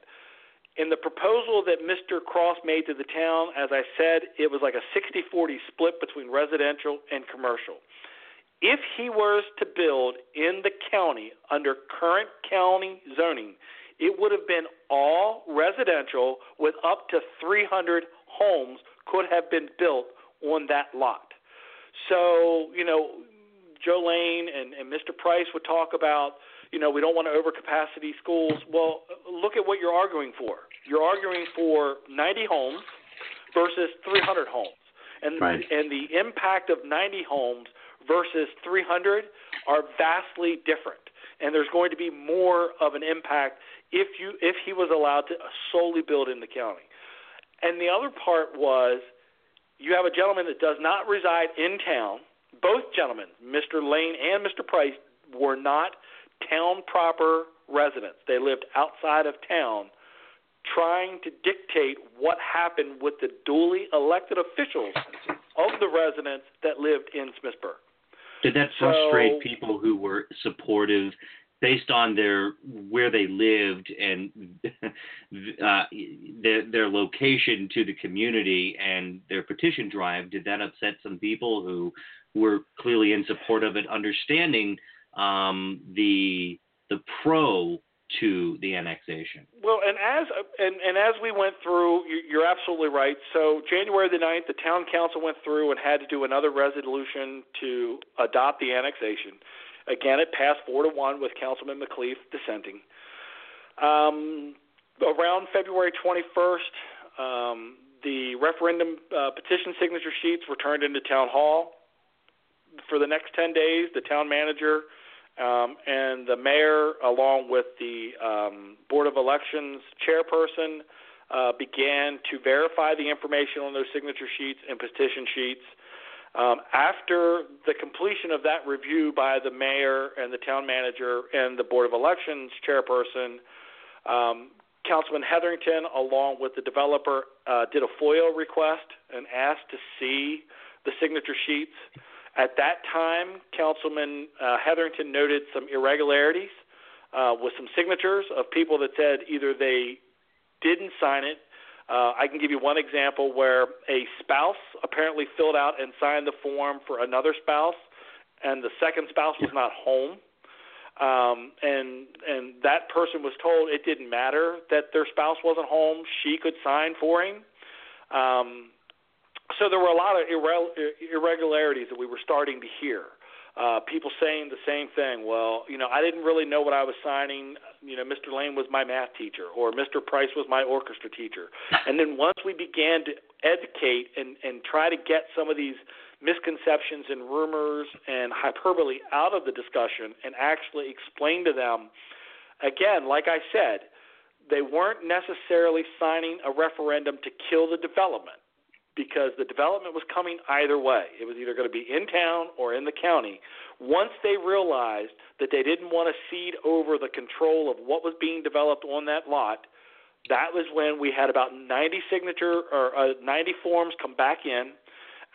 in the proposal that Mr. Cross made to the town, as I said, it was like a 60 40 split between residential and commercial. If he was to build in the county under current county zoning, it would have been all residential with up to 300 homes could have been built on that lot. So, you know, Joe Lane and, and Mr. Price would talk about you know, we don't want to overcapacity schools. Well, look at what you're arguing for. You're arguing for 90 homes versus 300 homes. And right. and the impact of 90 homes versus 300 are vastly different. And there's going to be more of an impact if you if he was allowed to solely build in the county. And the other part was you have a gentleman that does not reside in town. Both gentlemen, Mr. Lane and Mr. Price, were not town proper residents. They lived outside of town trying to dictate what happened with the duly elected officials of the residents that lived in Smithsburg. Did that frustrate so, people who were supportive based on their where they lived and uh, their their location to the community and their petition drive? Did that upset some people who were clearly in support of it, understanding um, the the pro to the annexation. Well, and as and, and as we went through, you're absolutely right. So January the 9th, the town council went through and had to do another resolution to adopt the annexation. Again, it passed four to one with Councilman McCleaf dissenting. Um, around February 21st, um, the referendum uh, petition signature sheets were turned into town hall. For the next 10 days, the town manager um, and the mayor, along with the um, Board of Elections chairperson, uh, began to verify the information on those signature sheets and petition sheets. Um, after the completion of that review by the mayor and the town manager and the Board of Elections chairperson, um, Councilman Hetherington, along with the developer, uh, did a FOIA request and asked to see the signature sheets. At that time, Councilman uh, Hetherington noted some irregularities uh, with some signatures of people that said either they didn't sign it. Uh, I can give you one example where a spouse apparently filled out and signed the form for another spouse, and the second spouse was not home. Um, and and that person was told it didn't matter that their spouse wasn't home; she could sign for him. Um, so there were a lot of irregularities that we were starting to hear. Uh, people saying the same thing. Well, you know, I didn't really know what I was signing. You know, Mr. Lane was my math teacher, or Mr. Price was my orchestra teacher. And then once we began to educate and and try to get some of these misconceptions and rumors and hyperbole out of the discussion and actually explain to them, again, like I said, they weren't necessarily signing a referendum to kill the development because the development was coming either way. It was either going to be in town or in the county. Once they realized that they didn't want to cede over the control of what was being developed on that lot, that was when we had about 90 signature or uh, 90 forms come back in.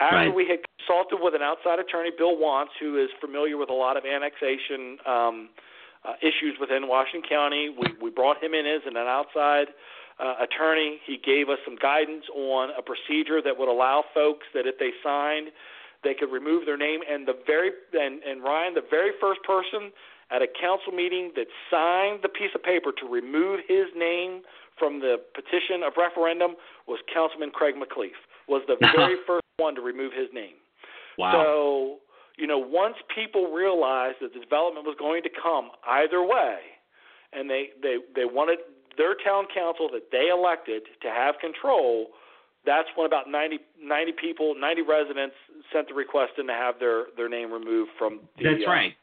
After right. we had consulted with an outside attorney, Bill Wantz, who is familiar with a lot of annexation um, uh, issues within Washington County, we, we brought him in as an outside uh, attorney. He gave us some guidance on a procedure that would allow folks that if they signed, they could remove their name. And the very and, and Ryan, the very first person at a council meeting that signed the piece of paper to remove his name from the petition of referendum was Councilman Craig McCleaf. Was the very first one to remove his name. Wow. So you know, once people realized that the development was going to come either way, and they they they wanted their town council that they elected to have control, that's when about 90, 90 people, 90 residents sent the request in to have their, their name removed from the. That's uh, right.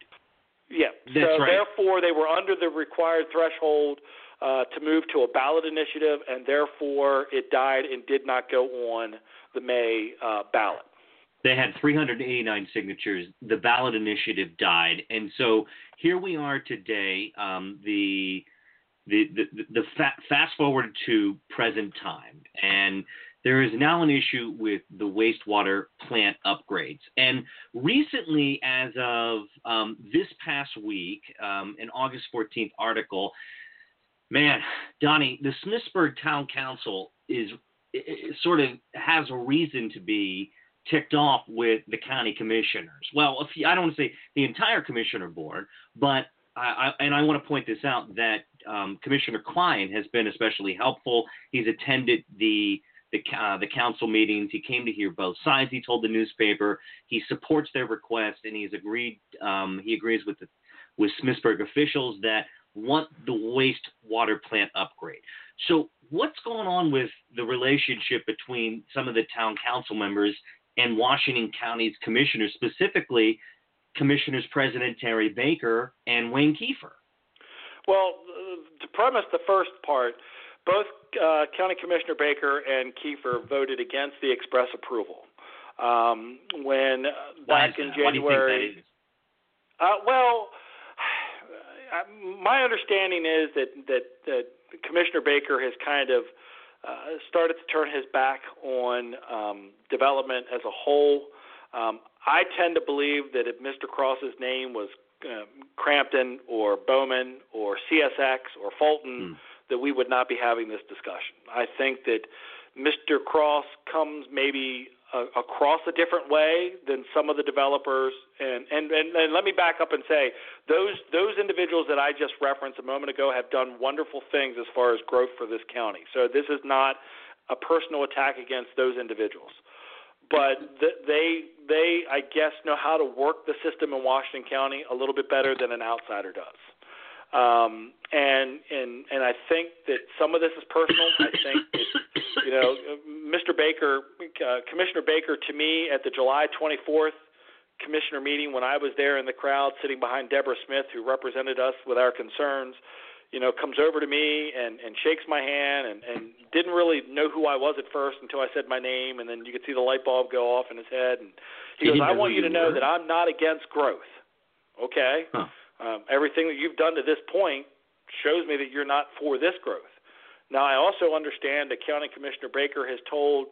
Yeah. That's so right. therefore, they were under the required threshold uh, to move to a ballot initiative, and therefore it died and did not go on the May uh, ballot. They had 389 signatures. The ballot initiative died, and so here we are today. Um, the the, the, fa- fast forward to present time, and there is now an issue with the wastewater plant upgrades. And recently, as of um, this past week, um, an August 14th article, man, Donnie, the Smithsburg Town Council is sort of has a reason to be ticked off with the county commissioners. Well, if I don't want to say the entire commissioner board, but I, I, and I want to point this out that um, Commissioner Cline has been especially helpful. He's attended the the, uh, the council meetings. He came to hear both sides. He told the newspaper he supports their request, and he's agreed. Um, he agrees with the, with Smithsburg officials that want the wastewater plant upgrade. So, what's going on with the relationship between some of the town council members and Washington County's commissioners, specifically Commissioners President Terry Baker and Wayne Keefer? Well, to premise the first part, both uh, County Commissioner Baker and Keefer voted against the express approval. Um, when uh, back in January, uh, well, my understanding is that that, that Commissioner Baker has kind of uh, started to turn his back on um, development as a whole. Um, I tend to believe that if Mr. Cross's name was uh, Crampton or Bowman or CSX or Fulton, mm. that we would not be having this discussion. I think that Mr. Cross comes maybe uh, across a different way than some of the developers. And, and, and, and let me back up and say those those individuals that I just referenced a moment ago have done wonderful things as far as growth for this county. So this is not a personal attack against those individuals, but th- they they I guess know how to work the system in Washington County a little bit better than an outsider does. Um, and and and I think that some of this is personal. I think that, you know, Mr. Baker, uh, Commissioner Baker, to me at the July 24th commissioner meeting when I was there in the crowd, sitting behind Deborah Smith, who represented us with our concerns, you know, comes over to me and and shakes my hand and and didn't really know who I was at first until I said my name, and then you could see the light bulb go off in his head, and he, he goes, "I want you to know that I'm not against growth." Okay. Huh. Um, everything that you've done to this point shows me that you're not for this growth. Now, I also understand that County Commissioner Baker has told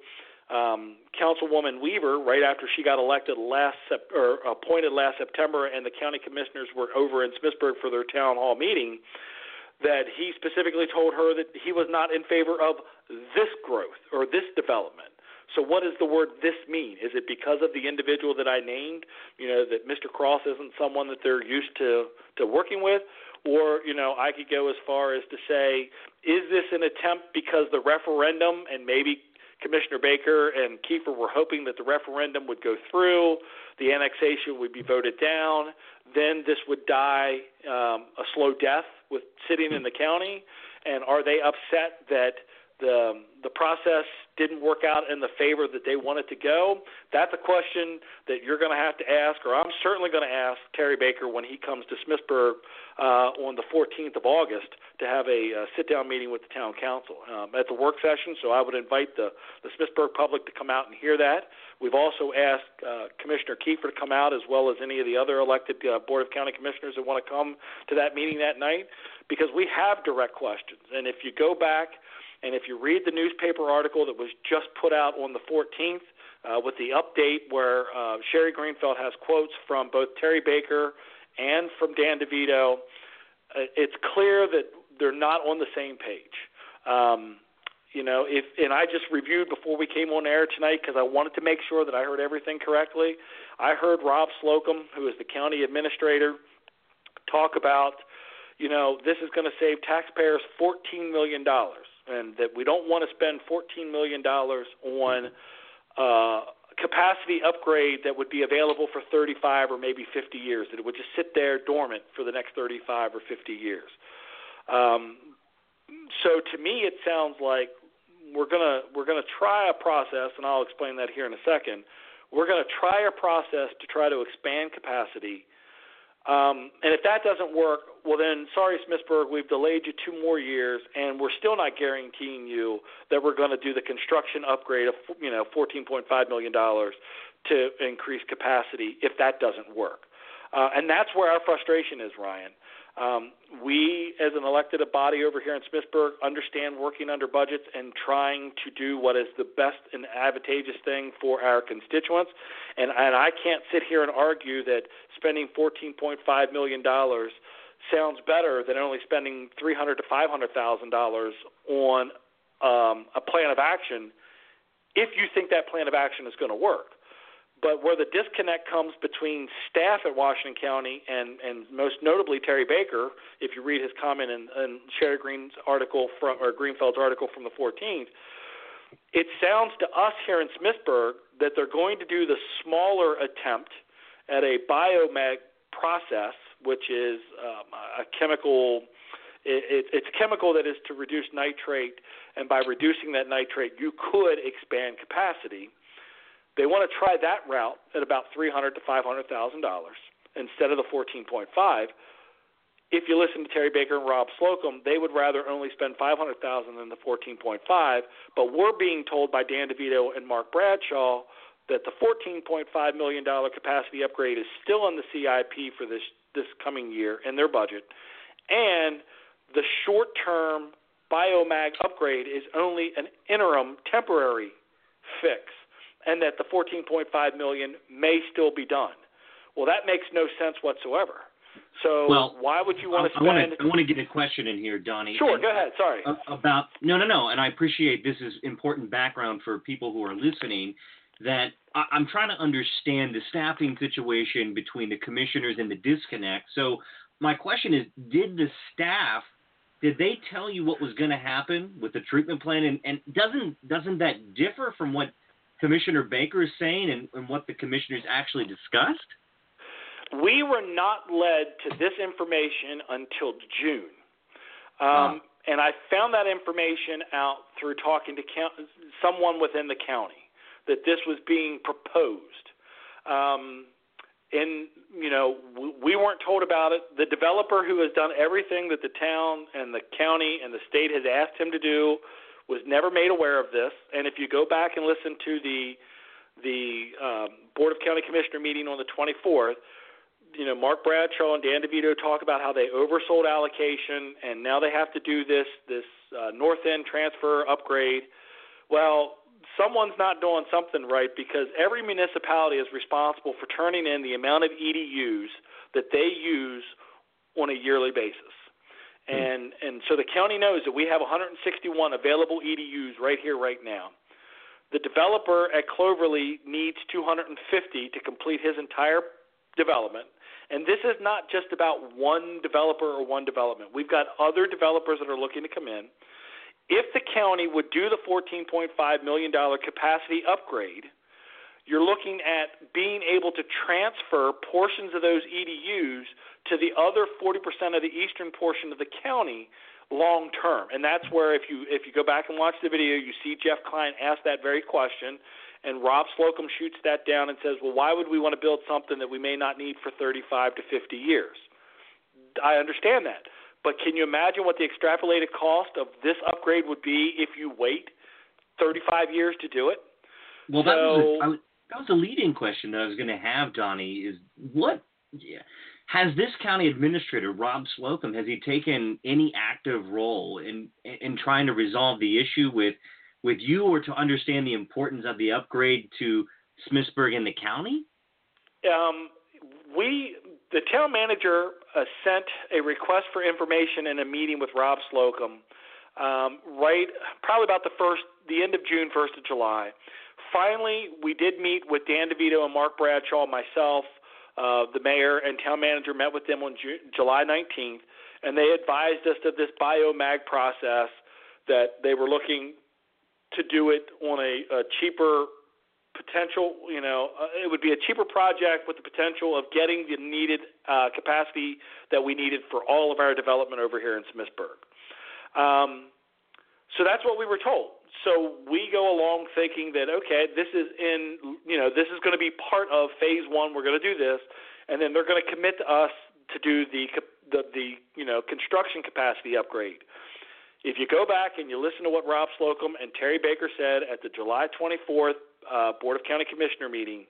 um, Councilwoman Weaver right after she got elected last sep- or appointed last September, and the county commissioners were over in Smithsburg for their town hall meeting, that he specifically told her that he was not in favor of this growth or this development. So what does the word this mean? Is it because of the individual that I named, you know, that Mr. Cross isn't someone that they're used to to working with? Or, you know, I could go as far as to say, is this an attempt because the referendum and maybe Commissioner Baker and Keefer were hoping that the referendum would go through, the annexation would be voted down, then this would die um, a slow death with sitting in the county? And are they upset that the the process didn't work out in the favor that they wanted to go? That's a question that you're going to have to ask, or I'm certainly going to ask Terry Baker when he comes to Smithsburg uh, on the 14th of August to have a uh, sit-down meeting with the town council um, at the work session. So I would invite the the Smithsburg public to come out and hear that. We've also asked uh, Commissioner Keefer to come out, as well as any of the other elected uh, Board of County Commissioners that want to come to that meeting that night, because we have direct questions. And if you go back and if you read the newspaper article that was just put out on the 14th uh, with the update where uh, Sherry Greenfield has quotes from both Terry Baker and from Dan DeVito, uh, it's clear that they're not on the same page. Um, you know, if and I just reviewed before we came on air tonight because I wanted to make sure that I heard everything correctly. I heard Rob Slocum, who is the county administrator, talk about, you know, this is going to save taxpayers $14 million and that we don't want to spend $14 million on uh, capacity upgrade that would be available for 35 or maybe 50 years, that it would just sit there dormant for the next 35 or 50 years. Um, so to me, it sounds like we're gonna we're gonna try a process, and I'll explain that here in a second. We're gonna try a process to try to expand capacity um, and if that doesn't work, well then, sorry, Smithsburg, we've delayed you two more years, and we're still not guaranteeing you that we're going to do the construction upgrade of you know 14.5 million dollars to increase capacity if that doesn't work. Uh, and that's where our frustration is, Ryan. Um, we, as an elected body over here in Smithsburg, understand working under budgets and trying to do what is the best and advantageous thing for our constituents. And, and I can't sit here and argue that spending $14.5 million sounds better than only spending 300 to 500 thousand dollars on um, a plan of action if you think that plan of action is going to work. But where the disconnect comes between staff at Washington County and, and most notably Terry Baker, if you read his comment in, in Sherry Green's article from or Greenfield's article from the 14th, it sounds to us here in Smithsburg that they're going to do the smaller attempt at a biomag process, which is um, a chemical. It, it, it's a chemical that is to reduce nitrate, and by reducing that nitrate, you could expand capacity they want to try that route at about three hundred to five hundred thousand dollars instead of the fourteen point five. If you listen to Terry Baker and Rob Slocum, they would rather only spend five hundred thousand than the fourteen point five. But we're being told by Dan DeVito and Mark Bradshaw that the fourteen point five million dollar capacity upgrade is still in the CIP for this this coming year in their budget, and the short term biomag upgrade is only an interim temporary fix and that the 14.5 million may still be done. Well, that makes no sense whatsoever. So well, why would you want to spend? I want to, I want to get a question in here, Donnie. Sure, and, go ahead. Sorry. About no, no, no, and I appreciate this is important background for people who are listening. That I, I'm trying to understand the staffing situation between the commissioners and the disconnect. So my question is, did the staff did they tell you what was going to happen with the treatment plan? And, and doesn't doesn't that differ from what Commissioner Baker is saying and, and what the commissioners actually discussed? We were not led to this information until June. Um, And I found that information out through talking to count- someone within the county that this was being proposed. Um, and you know we weren't told about it. The developer who has done everything that the town and the county and the state has asked him to do was never made aware of this. And if you go back and listen to the the um, Board of County Commissioner meeting on the 24th, you know Mark Bradshaw and Dan DeVito talk about how they oversold allocation and now they have to do this this uh, north end transfer upgrade. Well, someone's not doing something right because every municipality is responsible for turning in the amount of EDUs that they use on a yearly basis. Hmm. And and so the county knows that we have 161 available EDUs right here right now. The developer at Cloverly needs 250 to complete his entire development. And this is not just about one developer or one development. We've got other developers that are looking to come in. If the county would do the $14.5 million capacity upgrade, you're looking at being able to transfer portions of those EDUs to the other 40% of the eastern portion of the county long term. And that's where if you if you go back and watch the video, you see Jeff Cline ask that very question and Rob Slocum shoots that down and says, "Well, why would we want to build something that we may not need for 35 to 50 years?" I understand that. But can you imagine what the extrapolated cost of this upgrade would be if you wait 35 years to do it? Well, so, that was, a, was that was a leading question that I was going to have, Donnie. Is what yeah, has this county administrator Rob Slocum has he taken any active role in in trying to resolve the issue with with you or to understand the importance of the upgrade to Smithsburg and the county? Um, we the town manager uh, sent a request for information in a meeting with Rob Slocum, um, right, probably about the first, the end of June, first of July. Finally, we did meet with Dan DeVito and Mark Bradshaw, myself, uh, the mayor and town manager met with them on July 19th, and they advised us of this biomag process that they were looking to do it on a, a cheaper potential, you know, uh, it would be a cheaper project with the potential of getting the needed uh, capacity that we needed for all of our development over here in Smithsburg. Um, so that's what we were told. So we go along thinking that okay, this is in, you know, this is going to be part of phase one. We're going to do this, and then they're going to commit to us to do the the, the you know construction capacity upgrade. If you go back and you listen to what Rob Slocum and Terry Baker said at the July 24th uh, Board of County Commissioner meeting,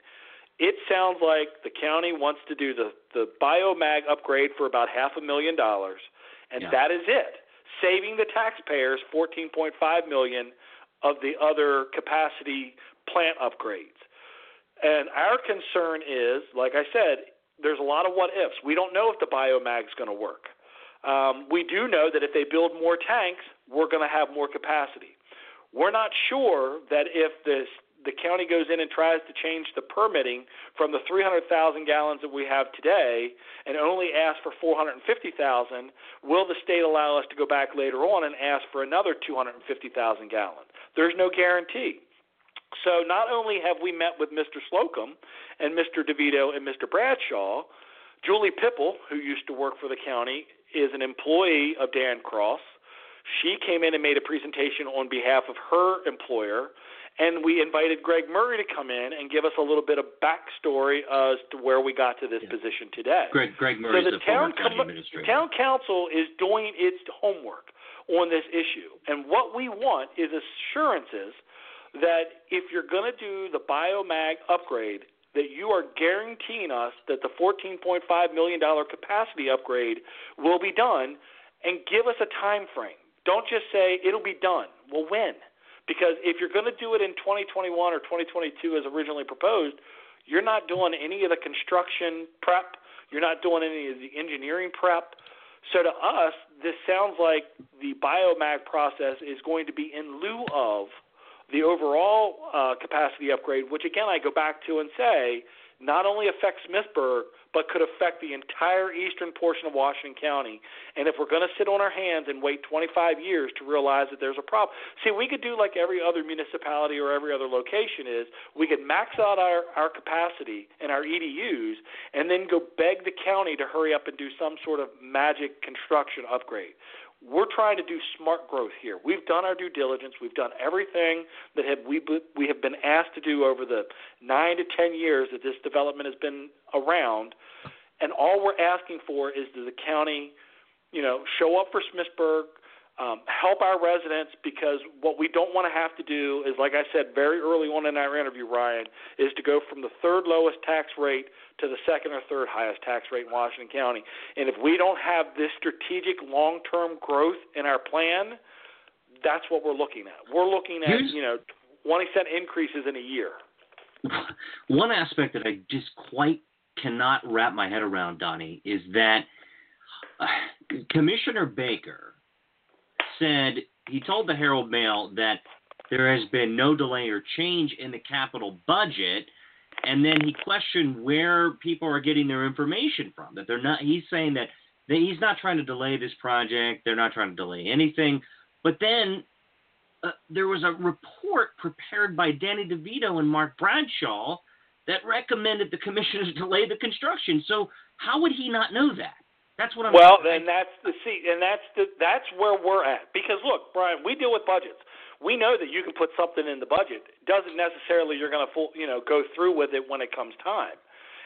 it sounds like the county wants to do the, the biomag upgrade for about half a million dollars, and yeah. that is it, saving the taxpayers 14.5 million of the other capacity plant upgrades. And our concern is, like I said, there's a lot of what ifs. We don't know if the biomag is going to work. Um, we do know that if they build more tanks, we're going to have more capacity. We're not sure that if this, the county goes in and tries to change the permitting from the 300,000 gallons that we have today and only ask for 450,000, will the state allow us to go back later on and ask for another 250,000 gallons? There's no guarantee. So not only have we met with Mr. Slocum and Mr. DeVito and Mr. Bradshaw, Julie Pippel, who used to work for the county, is an employee of Dan Cross. She came in and made a presentation on behalf of her employer, and we invited Greg Murray to come in and give us a little bit of backstory as to where we got to this yeah. position today. Greg, Greg Murray so the, town, com- town council is doing its homework on this issue, and what we want is assurances that if you're going to do the biomag upgrade, that you are guaranteeing us that the $14.5 million capacity upgrade will be done and give us a time frame. Don't just say it'll be done. Well, when? Because if you're going to do it in 2021 or 2022 as originally proposed, you're not doing any of the construction prep, you're not doing any of the engineering prep. So to us, this sounds like the biomag process is going to be in lieu of the overall uh, capacity upgrade, which again I go back to and say not only affects Smithsburg, but could affect the entire eastern portion of Washington County. And if we're going to sit on our hands and wait 25 years to realize that there's a problem, see, we could do like every other municipality or every other location is we could max out our, our capacity and our EDUs and then go beg the county to hurry up and do some sort of magic construction upgrade. We're trying to do smart growth here. We've done our due diligence. We've done everything that have we we have been asked to do over the nine to ten years that this development has been around, and all we're asking for is that the county, you know, show up for Smithsburg, um, help our residents because what we don't want to have to do is, like I said very early on in our interview, Ryan, is to go from the third lowest tax rate to the second or third highest tax rate in Washington County. And if we don't have this strategic long term growth in our plan, that's what we're looking at. We're looking at, Here's, you know, 20 cent increases in a year. One aspect that I just quite cannot wrap my head around, Donnie, is that uh, Commissioner Baker said he told the Herald Mail that there has been no delay or change in the capital budget, and then he questioned where people are getting their information from. That they're not. He's saying that he's not trying to delay this project. They're not trying to delay anything. But then uh, there was a report prepared by Danny DiVito and Mark Bradshaw that recommended the commissioners delay the construction. So how would he not know that? That's what I'm. Well, then that's the see, and that's the that's where we're at. Because look, Ryan, we deal with budgets. We know that you can put something in the budget. Doesn't necessarily you're going to full, you know, go through with it when it comes time.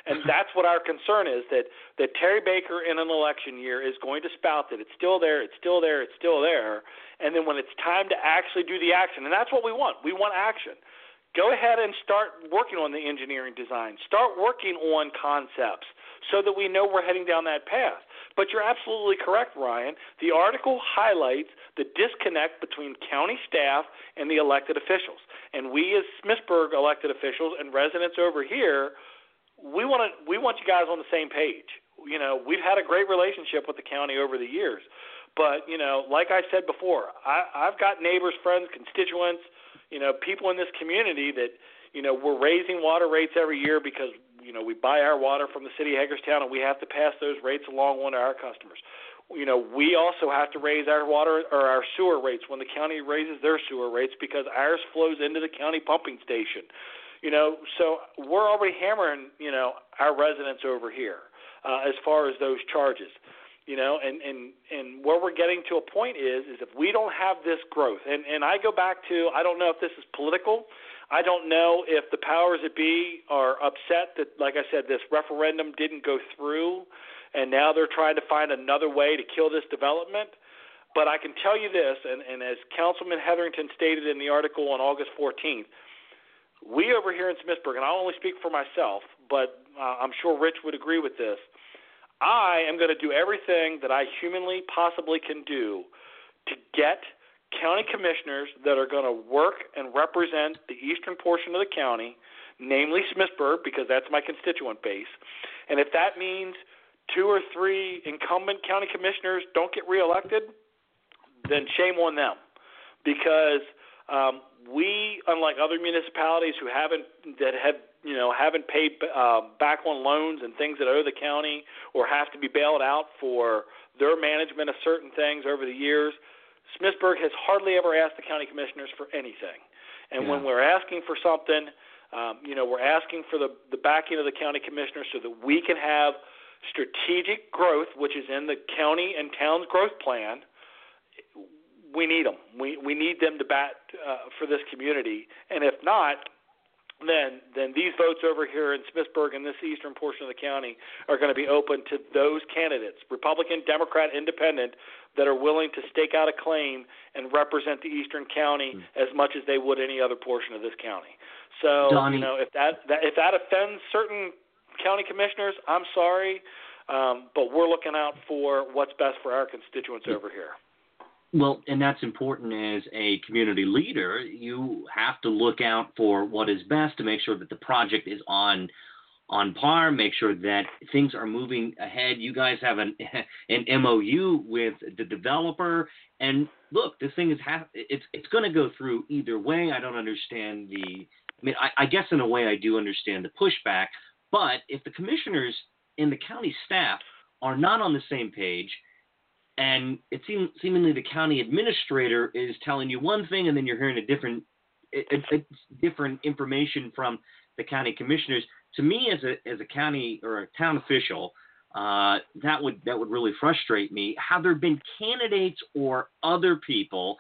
And that's what our concern is that that Terry Baker in an election year is going to spout that it's still there, it's still there, it's still there, and then when it's time to actually do the action, and that's what we want. We want action go ahead and start working on the engineering design. Start working on concepts so that we know we're heading down that path. But you're absolutely correct, Ryan. The article highlights the disconnect between county staff and the elected officials. And we, as Smithsburg elected officials and residents over here, we want to we want you guys on the same page. You know, we've had a great relationship with the county over the years, but you know, like I said before, I, I've got neighbors, friends, constituents, you know, people in this community that you know we're raising water rates every year because you know we buy our water from the city of Hagerstown and we have to pass those rates along on to our customers. You know, we also have to raise our water or our sewer rates when the county raises their sewer rates because ours flows into the county pumping station. You know, so we're already hammering you know our residents over here uh, as far as those charges you know and and and where we're getting to a point is is if we don't have this growth and and I go back to I don't know if this is political I don't know if the powers that be are upset that, like I said, this referendum didn't go through, and now they're trying to find another way to kill this development. But I can tell you this, and, and as Councilman Hetherington stated in the article on August 14th, we over here in Smithsburg, and I'll only speak for myself, but uh, I'm sure Rich would agree with this. I am going to do everything that I humanly possibly can do to get county commissioners that are going to work and represent the eastern portion of the county, namely Smithsburg, because that's my constituent base. And if that means two or three incumbent county commissioners don't get reelected, then shame on them. Because um, we, unlike other municipalities who haven't that have you know haven't paid uh, back on loans and things that owe the county or have to be bailed out for their management of certain things over the years, Smithsburg has hardly ever asked the county commissioners for anything. And yeah. when we're asking for something, um, you know, we're asking for the, the backing of the county commissioners so that we can have strategic growth, which is in the county and town's growth plan. We need them. We we need them to bat uh, for this community. And if not, then then these votes over here in Smithsburg and this eastern portion of the county are going to be open to those candidates, Republican, Democrat, Independent, that are willing to stake out a claim and represent the eastern county mm. as much as they would any other portion of this county. So Donnie. you know if that, that if that offends certain county commissioners, I'm sorry, um, but we're looking out for what's best for our constituents over here. Well, and that's important as a community leader. You have to look out for what is best to make sure that the project is on on par, make sure that things are moving ahead. You guys have an an MOU with the developer, and look, this thing is it's it's going to go through either way. I don't understand the. I mean, I, I guess in a way I do understand the pushback, but if the commissioners and the county staff are not on the same page, and it seems seemingly the county administrator is telling you one thing, and then you're hearing a different a, a different information from the county commissioners to me as a as a county or a town official, uh, that would that would really frustrate me. Have there been candidates or other people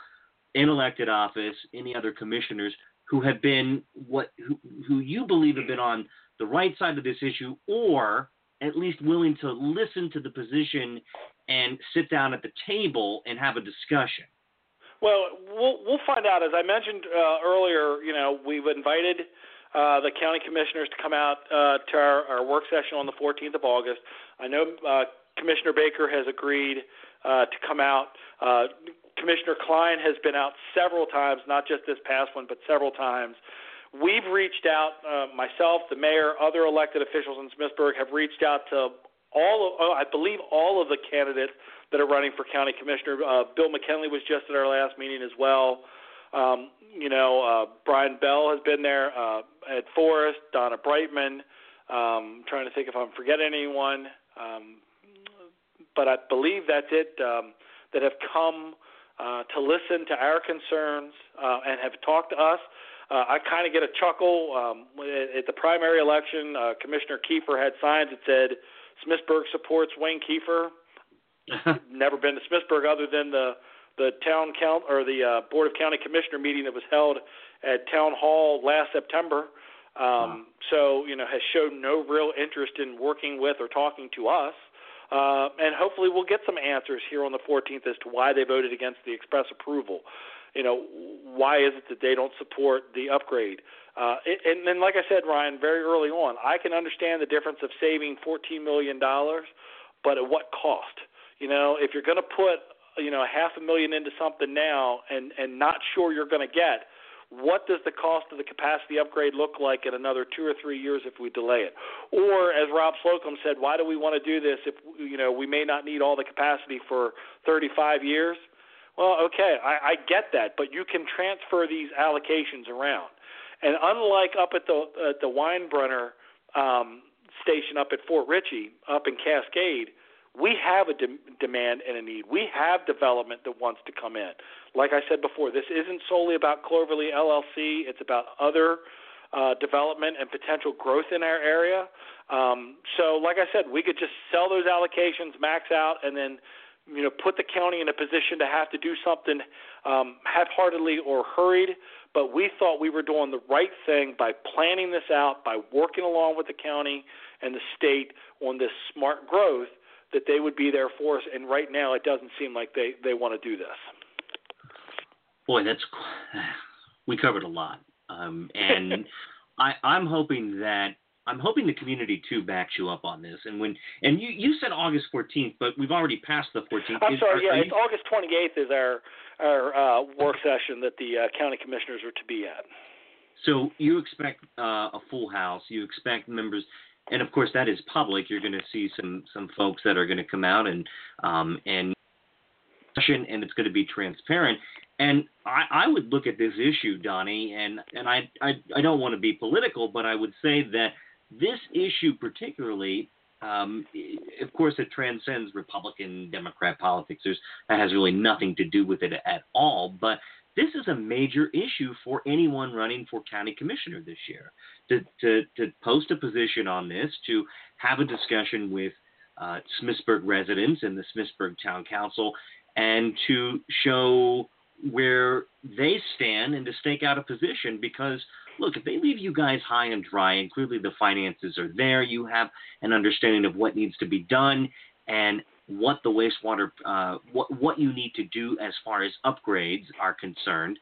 in elected office, any other commissioners who have been what who, who you believe have been on the right side of this issue, or at least willing to listen to the position and sit down at the table and have a discussion? Well, we'll we'll find out. As I mentioned uh, earlier, you know, we've invited uh, the county commissioners to come out uh, to our, our work session on the 14th of August. I know uh, Commissioner Baker has agreed uh, to come out. Uh, Commissioner Cline has been out several times, not just this past one, but several times. We've reached out, uh, myself, the mayor, other elected officials in Smithsburg have reached out to all of, oh, I believe all of the candidates that are running for county commissioner. Uh, Bill McKinley was just at our last meeting as well. Um, you know, uh, Brian Bell has been there, uh, Ed Forrest, Donna Brightman. Um, I'm trying to think if I'm forgetting anyone, um, but I believe that's it. Um, that have come uh, to listen to our concerns uh, and have talked to us. Uh, I kind of get a chuckle. Um, at, the primary election, uh, Commissioner Keefer had signs that said Smithsburg supports Wayne Keefer. Never been to Smithsburg other than the the town count or the uh, board of county commissioner meeting that was held at town hall last September. Um, wow. So you know has shown no real interest in working with or talking to us. Uh, and hopefully we'll get some answers here on the 14th as to why they voted against the express approval. You know, why is it that they don't support the upgrade? Uh, and then, like I said, Ryan, very early on, I can understand the difference of saving $14 million, but at what cost? You know, if you're going to put you know half a million into something now and and not sure you're going to get what does the cost of the capacity upgrade look like in another two or three years if we delay it? Or, as Rob Slocum said, why do we want to do this if you know we may not need all the capacity for 35 years? Well, okay, I, I get that, but you can transfer these allocations around. And unlike up at the at the Weinbrenner um, station up at Fort Ritchie, up in Cascade, we have a de- demand and a need. We have development that wants to come in. Like I said before, this isn't solely about Cloverleaf LLC. It's about other uh, development and potential growth in our area. Um, so, like I said, we could just sell those allocations, max out, and then you know put the county in a position to have to do something um, half-heartedly or hurried. But we thought we were doing the right thing by planning this out, by working along with the county and the state on this smart growth that they would be there for us. And right now, it doesn't seem like they they want to do this. Boy, that's we covered a lot, um, and I, I'm hoping that I'm hoping the community too backs you up on this. And when and you you said August 14th, but we've already passed the 14th. I'm is, sorry. Are, yeah, are it's you... August 28th is our our uh, work session that the uh, county commissioners are to be at. So you expect uh, a full house. You expect members and of course that is public. You're going to see some some folks that are going to come out and um, and and it's going to be transparent. And I, I would look at this issue, Donnie, and and I, I I don't want to be political, but I would say that this issue particularly. Um, of course, it transcends Republican Democrat politics. There's, that has really nothing to do with it at all. But this is a major issue for anyone running for county commissioner this year. To, to, to post a position on this, to have a discussion with uh, Smithsburg residents and the Smithsburg Town Council, and to show where they stand and to stake out a position because look if they leave you guys high and dry and clearly the finances are there you have an understanding of what needs to be done and what the wastewater, uh, what what you need to do as far as upgrades are concerned,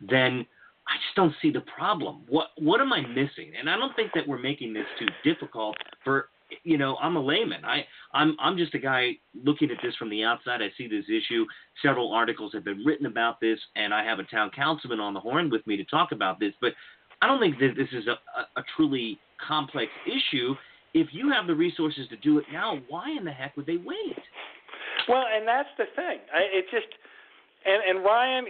then I just don't see the problem. What what am I missing? And I don't think that we're making this too difficult for you know I'm a layman. I I'm I'm just a guy looking at this from the outside. I see this issue. Several articles have been written about this, and I have a town councilman on the horn with me to talk about this. But I don't think that this is a, a, a truly complex issue. If you have the resources to do it now, why in the heck would they wait? Well, and that's the thing. I, it just and, and Ryan,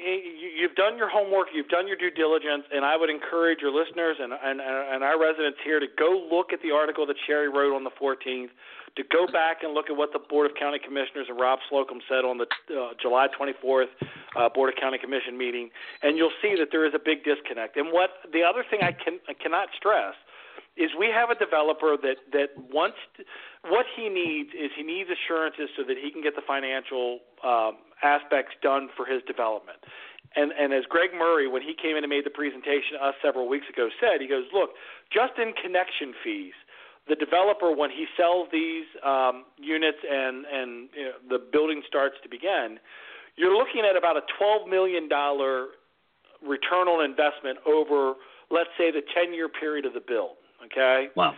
you've done your homework, you've done your due diligence, and I would encourage your listeners and, and, and our residents here to go look at the article that Sherry wrote on the 14th, to go back and look at what the Board of County Commissioners and Rob Slocum said on the uh, July 24th uh, Board of County Commission meeting, and you'll see that there is a big disconnect. And what the other thing I can I cannot stress is we have a developer that that wants to, what he needs is he needs assurances so that he can get the financial um, aspects done for his development. And and as Greg Murray, when he came in and made the presentation to us several weeks ago, said he goes, look, just in connection fees, the developer when he sells these um, units and and you know, the building starts to begin, you're looking at about a 12 million dollar return on investment over, let's say, the 10 year period of the build. Okay. Wow.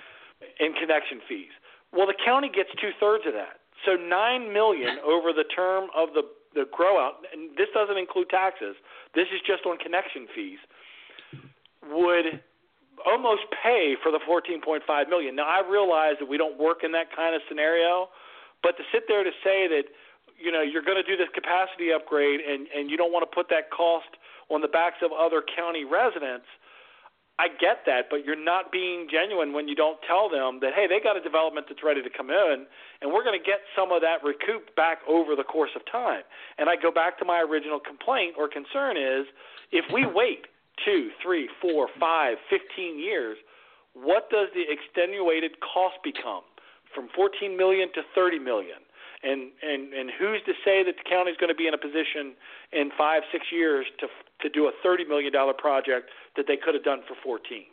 In connection fees. Well, the county gets two thirds of that. So nine million over the term of the the grow out, and this doesn't include taxes. This is just on connection fees. Would almost pay for the 14.5 million. Now I realize that we don't work in that kind of scenario, but to sit there to say that you know you're going to do this capacity upgrade and and you don't want to put that cost on the backs of other county residents I get that, but you're not being genuine when you don't tell them that hey, they got a development that's ready to come in, and we're going to get some of that recouped back over the course of time. And I go back to my original complaint or concern is if we wait two, three, four, five, fifteen years, what does the extenuated cost become from 14 million to 30 million? And and and who's to say that the county's going to be in a position in five, six years to to do a 30 million dollar project that they could have done for 14?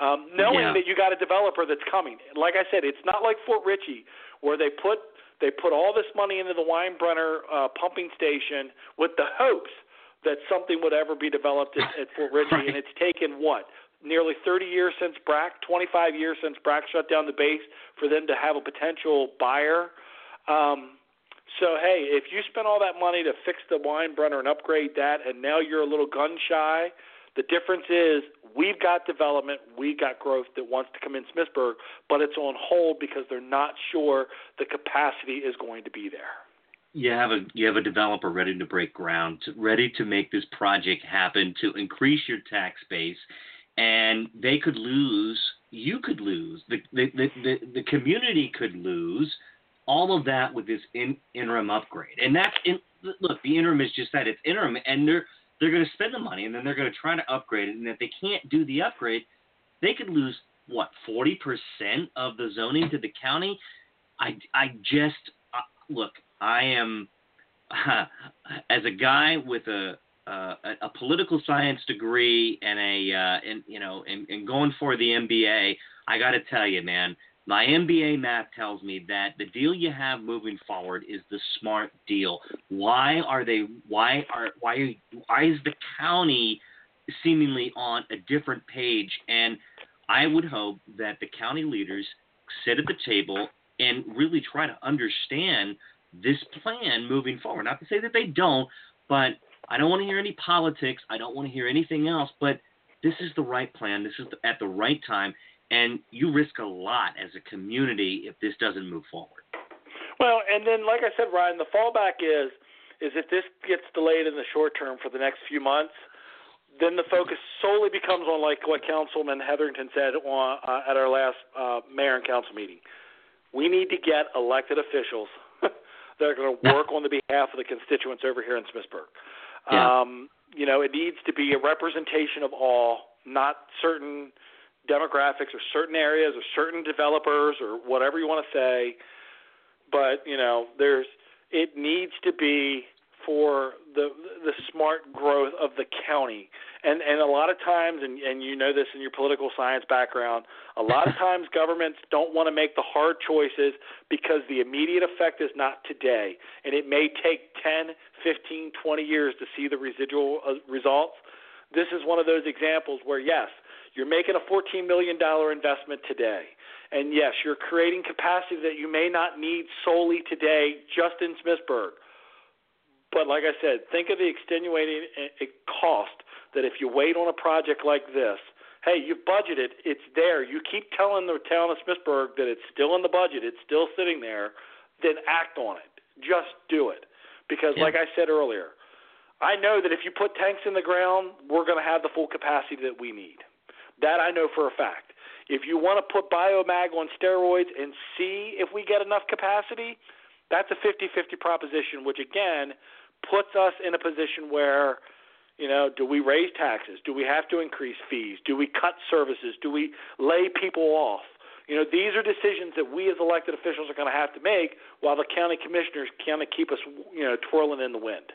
Um, knowing yeah. that you got a developer that's coming. Like I said, it's not like Fort Ritchie where they put they put all this money into the Weinbrenner uh, pumping station with the hopes that something would ever be developed at, at Fort Ritchie, right. and it's taken what nearly 30 years since BRAC, 25 years since BRAC shut down the base for them to have a potential buyer um, so hey, if you spend all that money to fix the Weinbrenner and upgrade that, and now you're a little gun shy, the difference is we've got development, we've got growth that wants to come in Smithsburg, but it's on hold because they're not sure the capacity is going to be there. You have a you have a developer ready to break ground, ready to make this project happen, to increase your tax base, and they could lose. You could lose. The the the, the, the community could lose all of that with this in, interim upgrade. And that's in, look, the interim is just that it's interim, and they're they're going to spend the money, and then they're going to try to upgrade it. And if they can't do the upgrade, they could lose what forty percent of the zoning to the county. I I just uh, look. I am uh, as a guy with a uh, a, political science degree and a uh, and you know and, and going for the MBA. I got to tell you, man my MBA math tells me that the deal you have moving forward is the smart deal. Why are they? Why are why why is the county seemingly on a different page? And I would hope that the county leaders sit at the table and really try to understand this plan moving forward. Not to say that they don't, but I don't want to hear any politics. I don't want to hear anything else. But this is the right plan. This is at the right time and you risk a lot as a community if this doesn't move forward. Well, and then like I said, Ryan, the fallback is is if this gets delayed in the short term for the next few months, then the focus solely becomes on like what Councilman Hetherington said on, uh, at our last uh, mayor and council meeting. We need to get elected officials that are going to work on the behalf of the constituents over here in Smithsburg. Yeah. Um, you know, it needs to be a representation of all, not certain demographics or certain areas or certain developers or whatever you want to say. But you know, there's it needs to be for the the smart growth of the county. And and a lot of times and, and you know this in your political science background, a lot of times governments don't want to make the hard choices because the immediate effect is not today. And it may take 10, 15, 20 years to see the residual uh, results. This is one of those examples where yes, you're making a $14 million investment today. And yes, you're creating capacity that you may not need solely today just in Smithsburg. But like I said, think of the extenuating eh, cost that if you wait on a project like this, hey, you've budgeted, it's there. You keep telling the town of Smithsburg that it's still in the budget, it's still sitting there, then act on it. Just do it. Because, yeah. like I said earlier, I know that if you put tanks in the ground, we're going to have the full capacity that we need. That I know for a fact. If you want to put biomag on steroids and see if we get enough capacity, that's a 50 50 proposition, which again puts us in a position where you know, do we raise taxes? Do we have to increase fees? Do we cut services? Do we lay people off? You know, these are decisions that we as elected officials are going to have to make while the county commissioners kind of keep us, you know, twirling in the wind.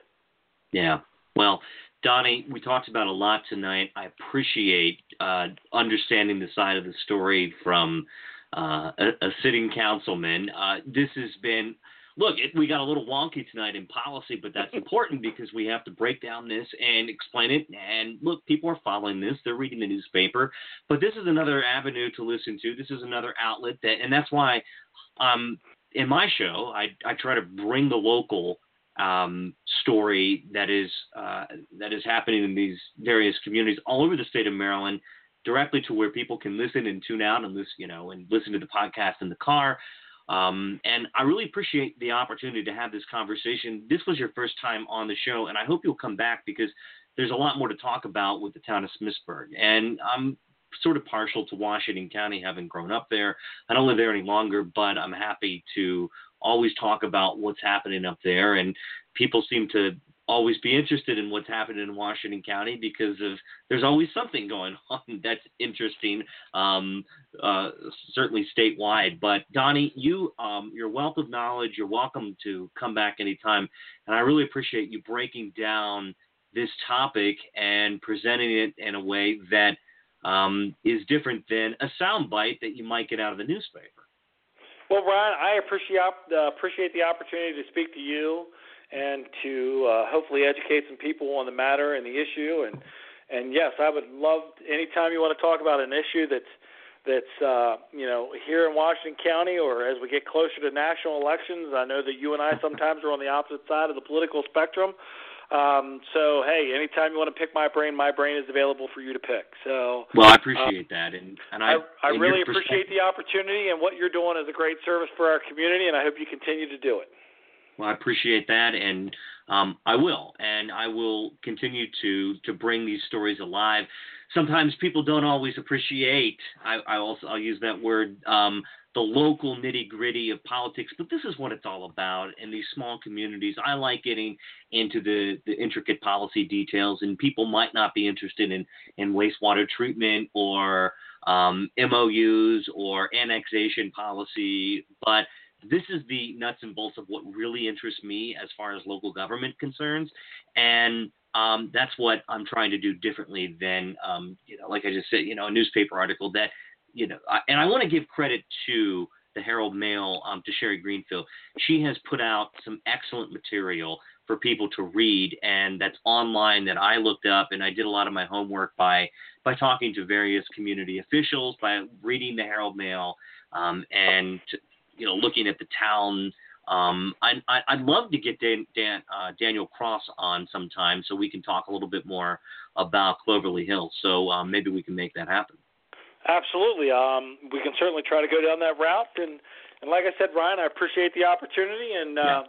Yeah. Well, Donnie, we talked about a lot tonight. I appreciate uh, understanding the side of the story from uh, a, a, sitting councilman. Uh, this has been look, it, we got a little wonky tonight in policy, but that's important because we have to break down this and explain it. And look, people are following this; they're reading the newspaper. But this is another avenue to listen to. This is another outlet that, and that's why, um, in my show, I I try to bring the local um, story that is uh, that is happening in these various communities all over the state of Maryland directly to where people can listen and tune out and listen, you know, and listen to the podcast in the car. Um, and I really appreciate the opportunity to have this conversation. This was your first time on the show, and I hope you'll come back because there's a lot more to talk about with the town of Smithsburg. And I'm sort of partial to Washington County, having grown up there. I don't live there any longer, but I'm happy to always talk about what's happening up there. And people seem to always be interested in what's happening in Washington County because of there's always something going on that's interesting, um, uh, certainly statewide. But Donnie, you um, your wealth of knowledge, you're welcome to come back anytime, and I really appreciate you breaking down this topic and presenting it in a way that um, is different than a soundbite that you might get out of the newspaper. Well, Ryan, I appreciate uh, appreciate the opportunity to speak to you and to uh, hopefully educate some people on the matter and the issue. And and yes, I would love anytime you want to talk about an issue that's that's uh, you know here in Washington County or as we get closer to national elections. I know that you and I sometimes are on the opposite side of the political spectrum. Um, so hey, anytime you want to pick my brain, my brain is available for you to pick. So well, I appreciate uh, that, and and I I, I really appreciate the opportunity and what you're doing is a great service for our community, and I hope you continue to do it. Well, I appreciate that, and um, I will, and I will continue to to bring these stories alive. Sometimes people don't always appreciate. I, I also I'll use that word. Um, the local nitty gritty of politics, but this is what it's all about in these small communities. I like getting into the, the intricate policy details, and people might not be interested in, in wastewater treatment or um, MOUs or annexation policy, but this is the nuts and bolts of what really interests me as far as local government concerns, and um, that's what I'm trying to do differently than, um, you know, like I just said, you know, a newspaper article that, you know, I, and I want to give credit to the Herald Mail um, to Sherry Greenfield. She has put out some excellent material for people to read, and that's online that I looked up, and I did a lot of my homework by by talking to various community officials, by reading the Herald Mail, um, and you know, looking at the town. Um, I, I, would love to get Dan, Dan, uh, Daniel Cross on sometime so we can talk a little bit more about Cloverly Hill. So um, maybe we can make that happen. Absolutely. Um, we can certainly try to go down that route. And, and like I said, Ryan, I appreciate the opportunity. And uh, yeah.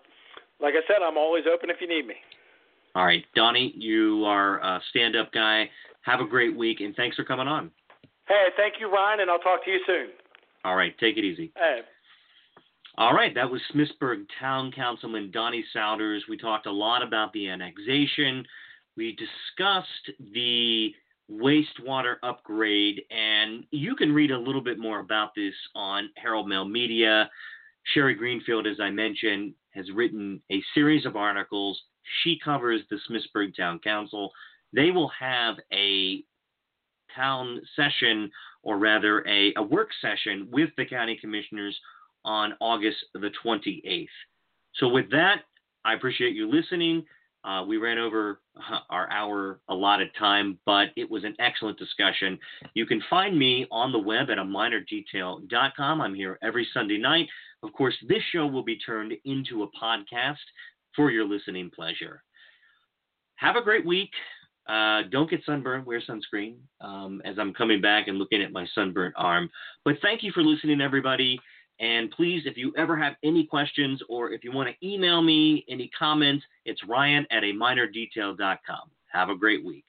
like I said, I'm always open if you need me. All right, Donnie, you are a stand up guy. Have a great week, and thanks for coming on. Hey, thank you, Ryan, and I'll talk to you soon. All right, take it easy. Hey. All right, that was Smithsburg Town Councilman Donnie Souders. We talked a lot about the annexation. We discussed the wastewater upgrade, and you can read a little bit more about this on Herald Mail Media. Sherry Greenfield, as I mentioned, has written a series of articles. She covers the Smithsburg Town Council. They will have a town session, or rather a, a work session, with the county commissioners on August the 28th. So, with that, I appreciate you listening. Uh, we ran over our hour allotted time, but it was an excellent discussion. You can find me on the web at a minordetail.com. I'm here every Sunday night. Of course, this show will be turned into a podcast for your listening pleasure. Have a great week. Uh, don't get sunburned. Wear sunscreen um, as I'm coming back and looking at my sunburnt arm. But thank you for listening, everybody. And please, if you ever have any questions or if you want to email me any comments, it's ryan at a minordetail.com. Have a great week.